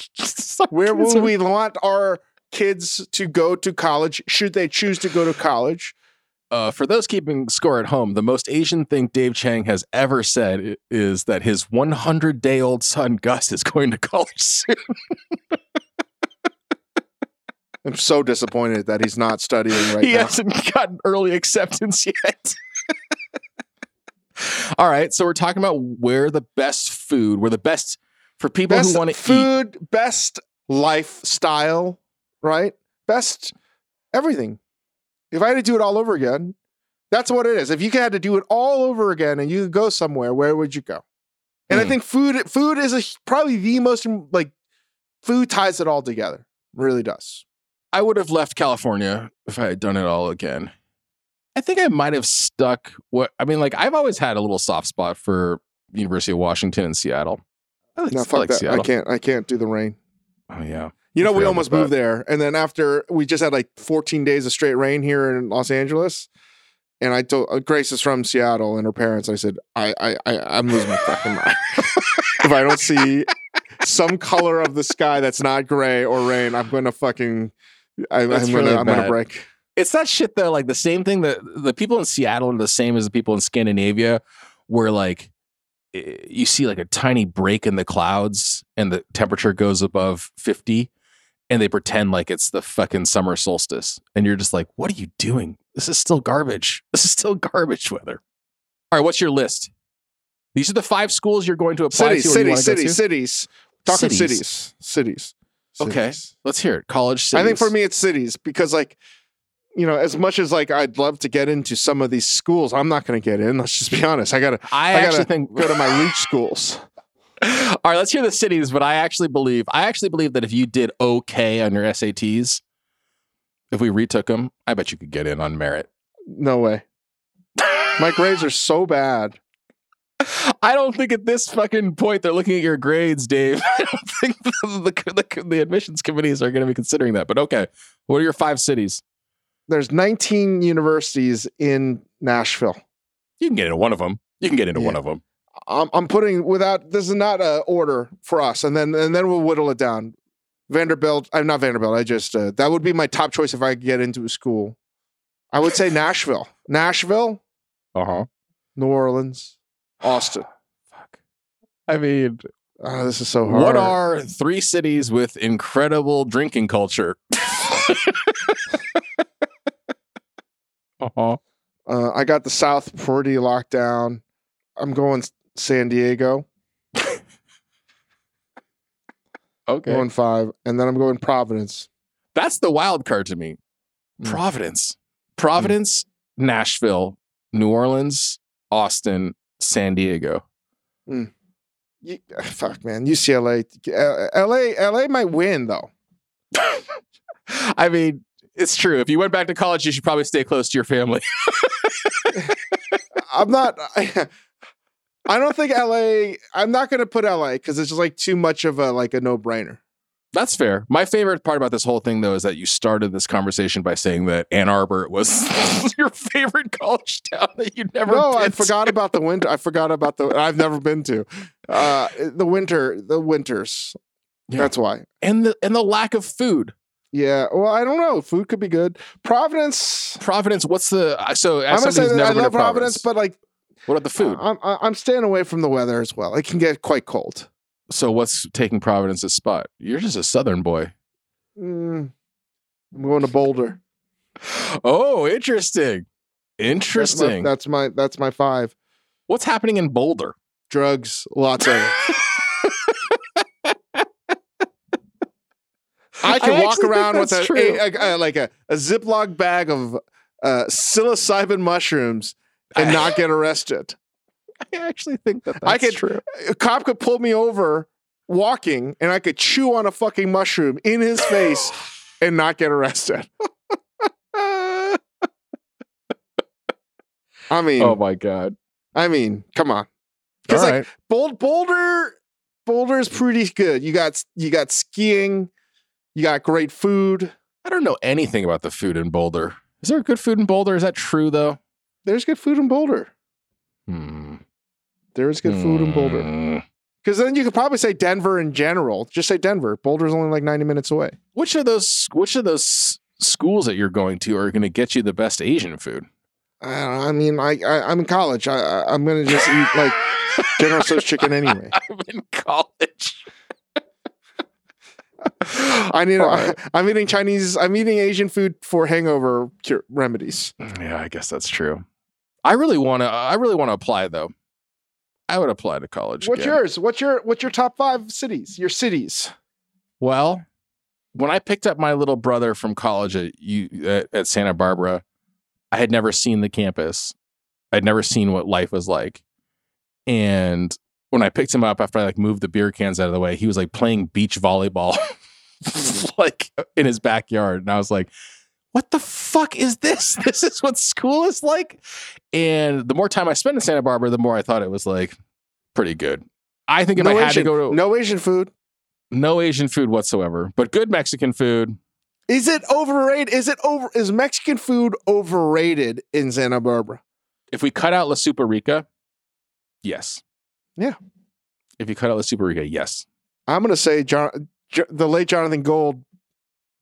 where will we want our kids to go to college should they choose to go to college. Uh, for those keeping score at home, the most Asian thing Dave Chang has ever said is that his 100 day old son Gus is going to college soon. I'm so disappointed that he's not studying right he now. He hasn't gotten early acceptance yet. All right, so we're talking about where the best food, where the best for people best who want to eat. food, best lifestyle, right? Best everything. If I had to do it all over again, that's what it is. If you had to do it all over again and you could go somewhere, where would you go? And I Hmm. think food, food is a, probably the most like food ties it all together. Really does. I would have left California if I had done it all again. I think I might have stuck what I mean, like I've always had a little soft spot for University of Washington and Seattle. I like, No, I like that. Seattle. I can't. I can't do the rain. Oh yeah. You know, we almost moved there, and then after we just had like 14 days of straight rain here in Los Angeles, and I told uh, Grace is from Seattle and her parents. I said, I, I, I I'm losing my fucking mind if I don't see some color of the sky that's not gray or rain. I'm gonna fucking, I, I'm gonna, really I'm gonna break. It's that shit though, like the same thing that the people in Seattle are the same as the people in Scandinavia, where like you see like a tiny break in the clouds and the temperature goes above 50 and they pretend like it's the fucking summer solstice. And you're just like, what are you doing? This is still garbage. This is still garbage weather. All right, what's your list? These are the five schools you're going to apply Cities, to. cities, cities, cities. Talking Cities. cities, cities. Okay. Let's hear it. College cities. I think for me it's cities because like you know as much as like I'd love to get into some of these schools I'm not going to get in let's just be honest I got to I, I gotta actually think go to my reach schools All right, let's hear the cities. But I actually believe, I actually believe that if you did okay on your SATs, if we retook them, I bet you could get in on merit. no way my grades are so bad I don't think at this fucking point they're looking at your grades, Dave. I don't think the, the, the, the admissions committees are going to be considering that. But okay, what are your five cities? There's 19 universities in Nashville You can get into one of them. You can get into Yeah. one of them. I'm, I'm putting without this is not a order for us and then and then we'll whittle it down Vanderbilt I'm not Vanderbilt I just uh, that would be my top choice if I could get into a school I would say Nashville Nashville Uh huh. New Orleans Austin Fuck. I mean, Oh, this is so hard. what are three cities with incredible drinking culture? uh huh. Uh, I got the South pretty locked down. I'm going San Diego, Okay. going five, and then I'm going Providence. That's the wild card to me. Mm. Providence. Providence, Nashville, New Orleans, Austin, San Diego. You, fuck, man, UCLA, LA, LA might win though. I mean, it's true. If you went back to college, you should probably stay close to your family. I'm not. I, I don't think LA. I'm not going to put LA because it's just like too much of a like a no brainer. That's fair. My favorite part about this whole thing, though, is that you started this conversation by saying that Ann Arbor was your favorite college town that you never. No, I forgot to. about the winter. I forgot about the. I've never been to uh, the winter. The winters. Yeah. That's why. and the and the lack of food. Yeah. Well, I don't know. Food could be good. Providence. Providence. What's the so I'm gonna say that I love Providence, Providence, but like what about the food? I'm I'm staying away from the weather as well. It can get quite cold. so what's taking Providence's spot? You're just a Southern boy. Mm, I'm going to Boulder. Oh, interesting. That's my, Interesting. that's my that's my five. What's happening in Boulder? Drugs, lots of I can I walk around with a, a- a- a- like a, a Ziploc bag of uh, psilocybin mushrooms and not get arrested. I actually think that that's I could- true. A cop could pull me over walking and I could chew on a fucking mushroom in his face and not get arrested. I mean, oh my god. I mean, come on. Because like right. Bold, Boulder, Boulder is pretty good. You got you got skiing, you got great food. I don't know anything about the food in Boulder. Is there good food in Boulder? Is that true though? There's good food in Boulder. Hmm. There is good food in Boulder. Hmm. Because then you could probably say Denver in general. Just say Denver. Boulder's only like 90 minutes away. Which of those which of those schools that you're going to are going to get you the best Asian food? I, I mean, I, I I'm in college. I, I I'm gonna just eat like General Tso's chicken anyway. I'm in college. I need. All I, I'm eating Chinese. I'm eating Asian food for hangover cure, remedies. Mm, yeah, I guess that's true. I really want to. I really want to apply though. I would apply to college. What's again. yours? What's your What's your top five cities? Your cities. Well, when I picked up my little brother from college at you at, at Santa Barbara, I had never seen the campus. I'd never seen what life was like. And when I picked him up after I like moved the beer cans out of the way, he was like playing beach volleyball like in his backyard. And I was like, what the fuck is this? This is what school is like? And the more time I spent in Santa Barbara, the more I thought it was like pretty good. I think if I had Asian, to go to no Asian food. no Asian food whatsoever, but good Mexican food. Is it overrated? Is it over? Is Mexican food overrated in Santa Barbara? If we cut out La Super-Rica, yes. Yeah. If you cut out La Super-Rica, yes. I'm gonna say John, the late Jonathan Gold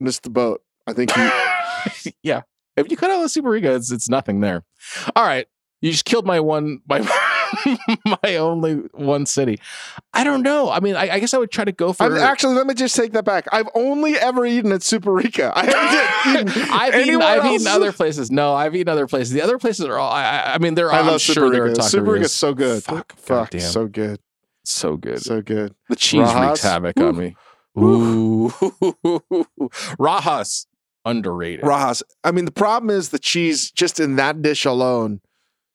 missed the boat. I think he. yeah. If you cut out La Super-Rica, it's it's nothing there. All right. You just killed my one my my only one city. I don't know. I mean, I, I guess I would try to go for I'm, actually, let me just take that back. I've only ever eaten at Super-Rica. I haven't eaten I've eaten, I've eaten other places. No, I've eaten other places. The other places are all. I, I- mean, they're. I I'm love sure there are Super-Rica. Super-Rica's so good. Fuck, Fuck, so good, so good. so good. The cheese wreaks havoc Ooh. on me. Ooh, Rajas underrated. Rajas. I mean, the problem is the cheese. Just in that dish alone,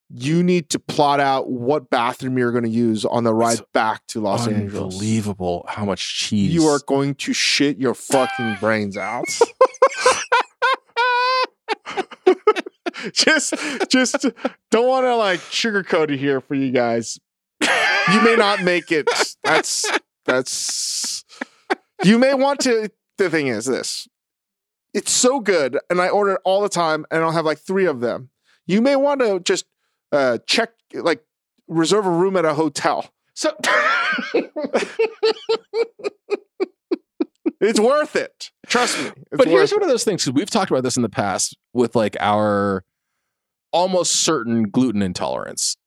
you need to plot out what bathroom you're going to use on the ride It's back to Los Angeles. Unbelievable how much cheese You are going to shit your fucking brains out. just, just don't want to like sugarcoat it here for you guys. You may not make it. That's that's. You may want to. The thing is this. It's so good, and I order it all the time, and I'll have like three of them. You may want to just uh, check, like, reserve a room at a hotel. So It's worth it. Trust me. But here's worth one of those things because we've talked about this in the past with like our almost certain gluten intolerance.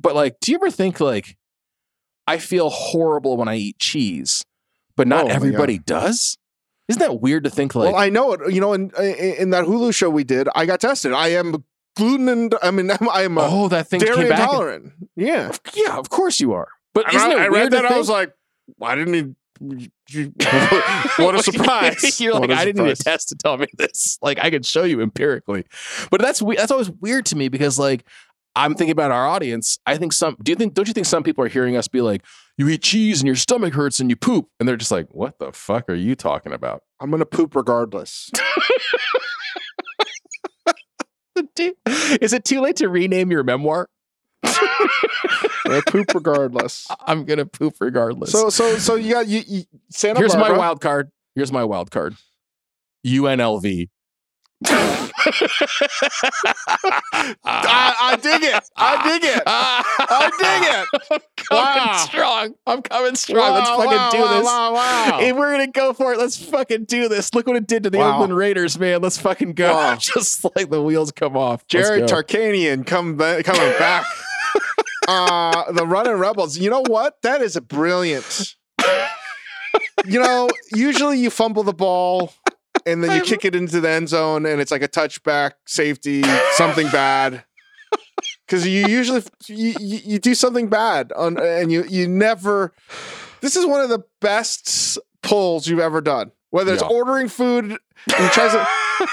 But like, do you ever think like I feel horrible when I eat cheese, but not Oh everybody does? Isn't that weird to think like well, I know it. You know, in, in that Hulu show we did, I got tested. I am gluten and I mean I am uh, oh that thing dairy came back? and- intolerant. yeah. yeah, of course you are. But isn't I, it I weird read that. I was like, why didn't he? you- what a surprise! You're like, I didn't need a test to tell me this. Like, I could show you empirically. But that's that's always weird to me because, like, I'm thinking about our audience. I think some. Do you think? Don't you think some people are hearing us be like, "You eat cheese and your stomach hurts and you poop," and they're just like, "What the fuck are you talking about?" I'm gonna poop regardless. Is it too late to rename your memoir? Gonna poop regardless. I'm gonna poop regardless. So so so you got you, you Santa here's Barbara. my wild card. Here's my wild card. UNLV. I, I dig it. I dig it. I dig it. I'm coming Wow. strong. I'm coming strong. Let's fucking wow, do wow, this. Wow, wow. If we're gonna go for it, let's fucking do this. Look what it did to the Wow. Oakland Raiders, man. Let's fucking go. Wow. Just like the wheels come off. Jerry. Tarkanian come ba- coming back. uh, the running rebels. You know what? That is a brilliant. You know, usually you fumble the ball and then you kick it into the end zone and it's like a touchback, safety, something bad. Because you usually you, you, you do something bad on and you you never. This is one of the best pulls you've ever done. Whether it's Yeah. ordering food, and try to.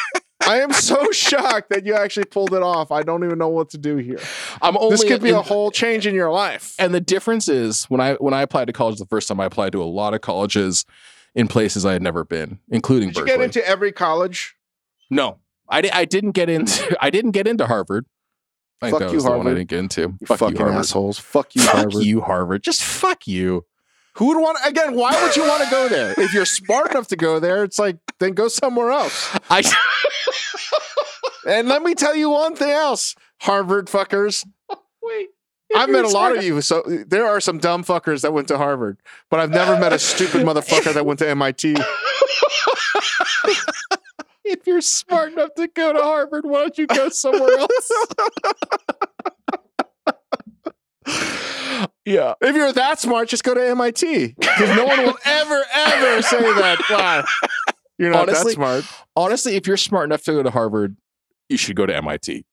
I am so shocked that you actually pulled it off. I don't even know what to do here. I'm only this could be in- a whole change in your life. And the difference is when I when I applied to college the first time, I applied to a lot of colleges in places I had never been, including Did you get into every college? no, I, di- I didn't get into I didn't get into Harvard. I think Fuck that you, was the one I Harvard. didn't get into. You fuck fucking you, Harvard. assholes. Fuck you, fuck Harvard. you, Harvard. Just fuck you. Who would want again? Why would you want to go there? If you're smart enough to go there, it's like then go somewhere else. I And let me tell you one thing else, Harvard fuckers. wait. I've met a lot of you, so there are some dumb fuckers that went to Harvard, but I've never met a stupid motherfucker that went to MIT. If you're smart enough to go to Harvard, why don't you go somewhere else? yeah. If you're that smart, just go to MIT because no one will ever, ever say that. Wow, you're not Honestly, that smart. Honestly, if you're smart enough to go to Harvard, you should go to MIT.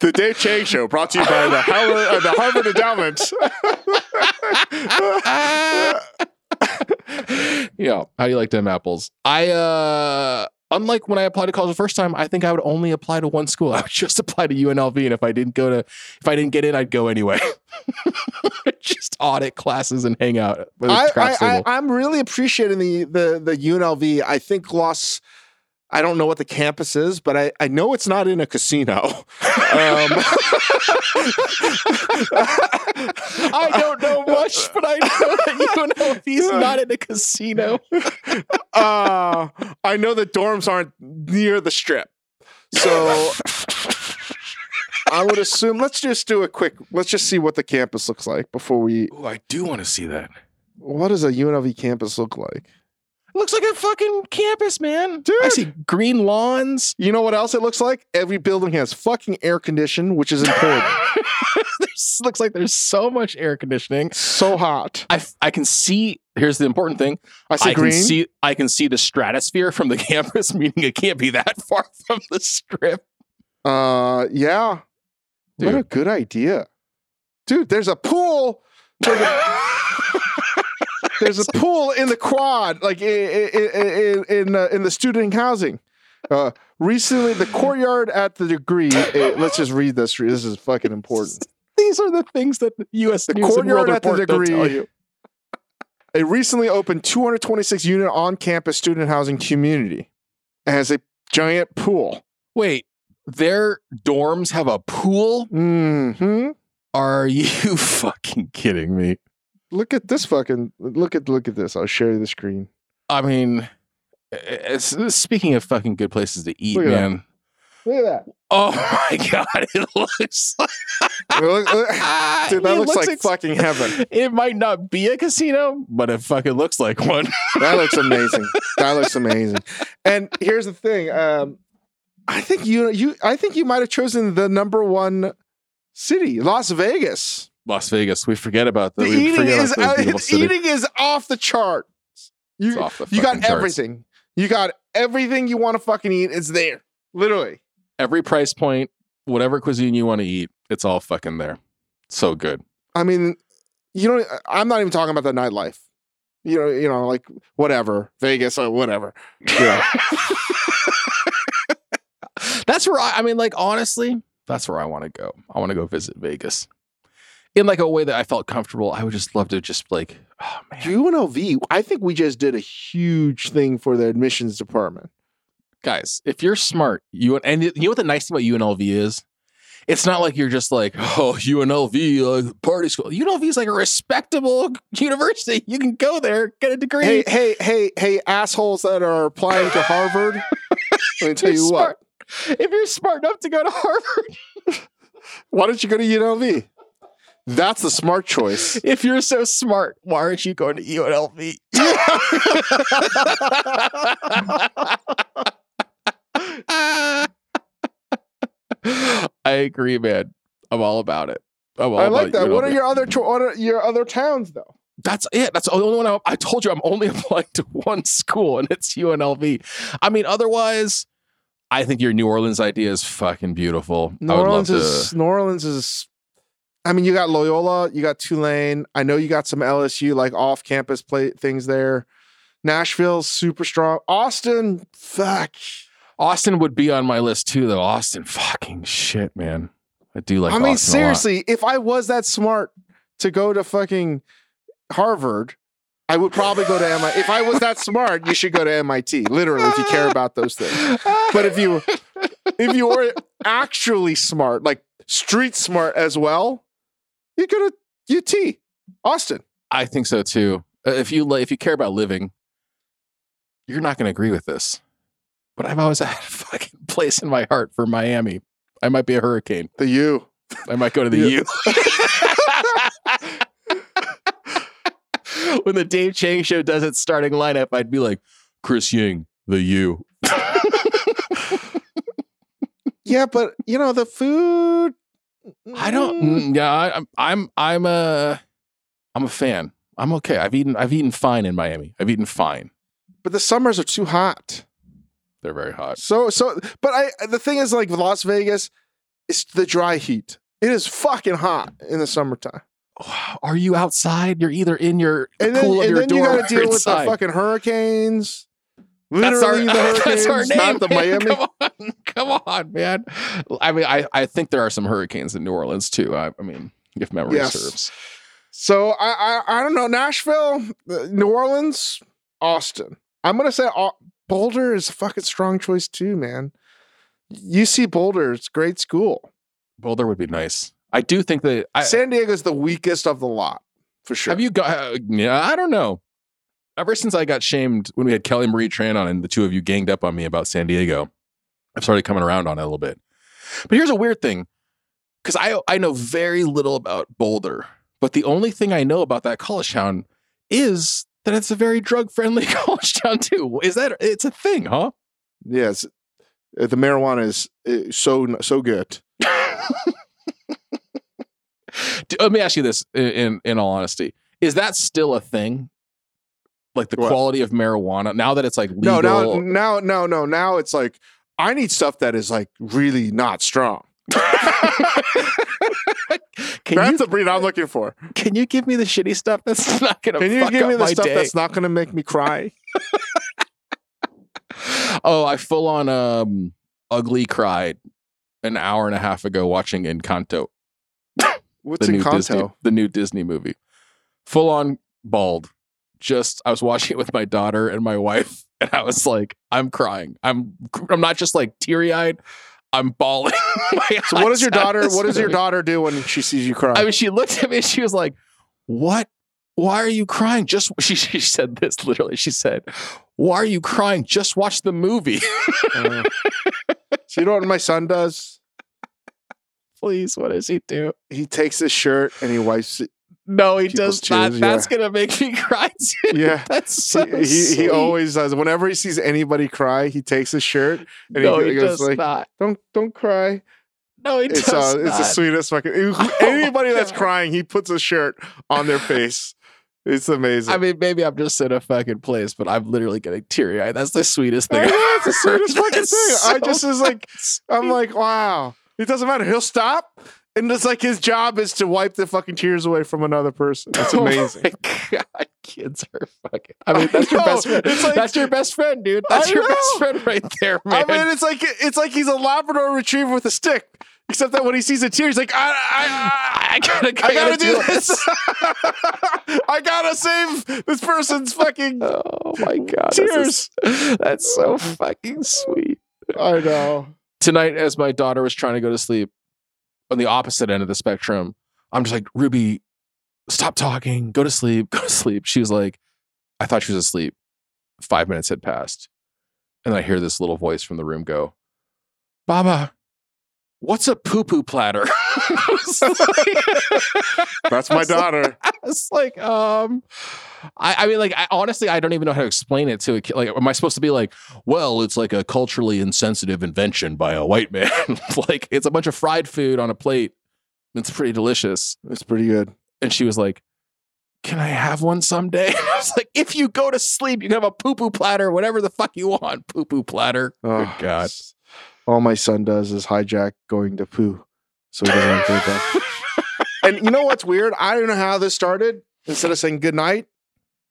The Dave Chang Show, brought to you by the Howard, uh, the Harvard Endowment. yeah. How do you like them apples? I uh unlike when I applied to college the first time, I think I would only apply to one school. I would just apply to UNLV, and if I didn't go to if I didn't get in, I'd go anyway. just audit classes and hang out I, I'm really appreciating the, the the UNLV. I think Los. I don't know what the campus is, but I, I know it's not in a casino. Um, I don't know much, but I know that UNLV's not in a casino. uh, I know the dorms aren't near the strip. So I would assume let's just do a quick let's just see what the campus looks like before we Ooh, I do want to see that. what does a UNLV campus look like? It looks like a fucking campus, man. Dude. I see green lawns. You know what else it looks like? Every building has fucking air condition, which is important. Looks like there's so much air conditioning. so hot. I, I can see. Here's the important thing. I see I green. can see. I can see the stratosphere from the campus, meaning it can't be that far from the strip. uh yeah. What a good idea. Dude, there's a pool. There's a, there's a pool in the quad, like in in in, uh, in the student housing. Uh, recently, the courtyard at the degree. eh, let's just read this. This is fucking important. These are the things that U.S. The News courtyard at the degree. A recently opened 226 unit on campus student housing community It has a giant pool. Wait, their dorms have a pool? hmm Are you fucking kidding me? Look at this fucking look at look at this. I'll share the screen. I mean, it's, speaking of fucking good places to eat, Look that. man. Look at that. Oh my god, it looks like Dude, that It looks, like ex- fucking heaven. It might not be a casino, but it fucking looks like one. That looks amazing. that looks amazing. And here's the thing. Um, I think you you I think you might have chosen the number one city, Las Vegas. Las Vegas. We forget about The that. We eating is about the uh, eating is off the chart. You the you got charts. everything. You got everything you want to fucking eat. It's there, literally. Every price point, whatever cuisine you want to eat, it's all fucking there. So good. I mean, you know, I'm not even talking about the nightlife. You know, you know, like whatever Vegas or whatever. Yeah. That's where I, I mean, like honestly, that's where I want to go. I want to go visit Vegas in like a way that I felt comfortable. I would just love to just like, oh man, UNLV, I think we just did a huge thing for the admissions department. guys, if you're smart, you and you know what the nice thing about UNLV is? It's not like you're just like, oh, UNLV, uh, party school. UNLV is like a respectable university. You can go there, get a degree. Hey, hey, hey, hey, assholes that are applying to Harvard. Let me tell If you you're what. smart- If you're smart enough to go to Harvard, Why don't you go to UNLV? That's the smart choice. if you're so smart, why aren't you going to UNLV? I agree, man. I'm all about it. All I like that. What are your other what are your other towns though? That's it. That's the only one I, I told you. I'm only applying to one school, and it's UNLV. I mean, otherwise, I think your New Orleans idea is fucking beautiful. New I would Orleans love is to. New Orleans is. I mean, you got Loyola, you got Tulane. I know you got some LSU like off campus play things there. Nashville's super strong. Austin, fuck. Austin would be on my list too, though. Austin, fucking shit, man. I do like. I mean, Austin seriously, if I was that smart to go to fucking Harvard, I would probably go to MIT. If I was that smart, you should go to MIT. Literally, if you care about those things. But if you if you were actually smart, like street smart as well, you go to UT, Austin. I think so too. Uh, If you if you care about living, you're not going to agree with this. But I've always had a fucking place in my heart for Miami. I might be a hurricane. The U. I might go to the U. when the Dave Chang show does its starting lineup, I'd be like, Chris Ying, the U. Yeah, but you know the food. I don't. Mm. mm, Yeah, I, I'm. I'm. I'm a. I'm a fan. I'm okay. I've eaten. I've eaten fine in Miami. I've eaten fine. But the summers are too hot. They're very hot. So so. But I the thing is like Las Vegas, it's the dry heat. It is fucking hot in the summertime. Are you outside? You're either in your And then, cool and your then you got to deal with the fucking hurricanes. That's our, the hurricanes, that's our name. not the man. Miami. Come on, come on, man. I mean, I, I think there are some hurricanes in New Orleans too. I, I mean, if memory Yes. serves. So I, I I don't know Nashville, uh, New Orleans, Austin. I'm gonna say Au- Boulder is a fucking strong choice too, man. UC Boulder, it's great school. Boulder would be nice. I do think that. I, San Diego's the weakest of the lot for sure. Have you got? Uh, yeah, I don't know. Ever since I got shamed when we had Kelly Marie Tran on, and the two of you ganged up on me about San Diego, I've started coming around on it a little bit. But here's a weird thing, because I I know very little about Boulder, but the only thing I know about that college town is that it's a very drug friendly college town too. Is that it's a thing, huh? Yes, uh, the marijuana is uh, so so good. Let me ask you this: in in, in all honesty, is that still a thing? Like the What? quality of marijuana now that it's like No, legal. now now no no now it's like I need stuff that is like really not strong. can That's you the breed I'm looking for. can you give me the shitty stuff that's not gonna Can you give me the stuff day? that's not to make me cry? oh, I full on um ugly cried an hour and a half ago watching Encanto, What's the in new Disney, Kanto? the new Disney movie. Full on bawled. Just I was watching it with my daughter and my wife, and I was like, I'm crying. I'm I'm not just like teary eyed. I'm bawling. So what does your daughter? What does your daughter do when she sees you cry? I mean, she looked at me and she was like, "What? Why are you crying?" Just she, she said this literally. She said, "Why are you crying? Just watch the movie, Uh, so you know what my son does? please." What does he do? He takes his shirt and he wipes it. No, he People's does not. tears, That's yeah. gonna make me cry too. Yeah. That's so he, he, he always does. Whenever he sees anybody cry, he takes his shirt and No, he, he goes like, not. "Don't don't cry." No, he It's does uh, it's the sweetest fucking. Anybody that's God. crying, he puts a shirt on their face. It's amazing. I mean, maybe I'm just in a fucking place, but I'm literally getting teary eyed. That's the sweetest thing. I I've know, it's the sweetest fucking That's thing. I just is like, I'm like, wow. It doesn't matter. He'll stop, and it's like his job is to wipe the fucking tears away from another person. That's amazing. Oh my God, kids are fucking. I mean, that's your best friend. It's like- that's your best friend, dude. That's I your best friend right there, I mean, it's like it's like he's a Labrador Retriever with a stick. Except that when he sees a tear, he's like, I, I, I gotta, I, I gotta do this. I gotta save this person's fucking Oh my god, tears. That's so fucking sweet. I know. Tonight, as my daughter was trying to go to sleep, on the opposite end of the spectrum, I'm just like, Ruby, stop talking, go to sleep, go to sleep. She was like, I thought she was asleep. Five minutes had passed. And I hear this little voice from the room go, Baba, what's a poo poo platter? Like- That's my like- daughter. I was like, um, I, I mean, like, I, honestly, I don't even know how to explain it to a kid. Like, am I supposed to be like, well, it's like a culturally insensitive invention by a white man? like, it's a bunch of fried food on a plate. It's pretty delicious. It's pretty good. And she was like, can I have one someday? I was like, if you go to sleep, you can have a poo poo platter, whatever the fuck you want, poo poo platter. Oh, Good God. All my son does is hijack going to poo. So he doesn't include that. And you know what's weird? I don't know how this started. Instead of saying good night,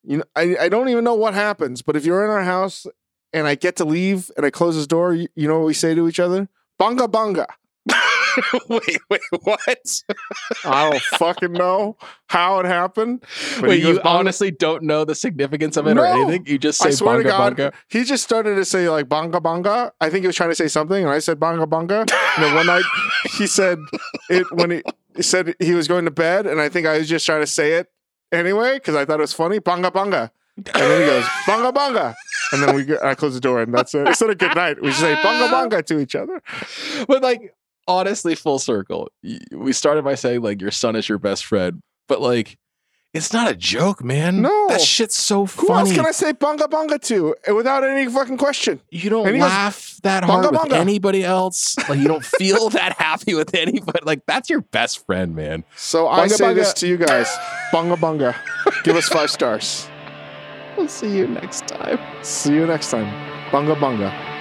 you know, I, I don't even know what happens. But if you're in our house and I get to leave and I close this door, you, you know what we say to each other? Bunga bunga. wait, wait, what? I don't fucking know how it happened. But wait, you honestly don't know the significance of it or anything? You just say I swear bunga to God, bunga? he just started to say like banga banga. I think he was trying to say something, and I said banga banga. And then one night he said it when he, he said he was going to bed, and I think I was just trying to say it anyway because I thought it was funny. Banga banga. And then he goes banga banga, and then we I close the door, and that's it. Instead of good night, we just say banga banga to each other. but like honestly full circle we started by saying like your son is your best friend but like it's not a joke man No. that shit's so funny. Who else can I say bunga bunga to eh, without any fucking question? you don't And laugh that hard "Bunga, with bunga." anybody else like you don't feel that happy with anybody like that's your best friend man So I Banga, say this to you guys: bunga bunga. Give us five stars. we'll see you next time See you next time. Bunga bunga.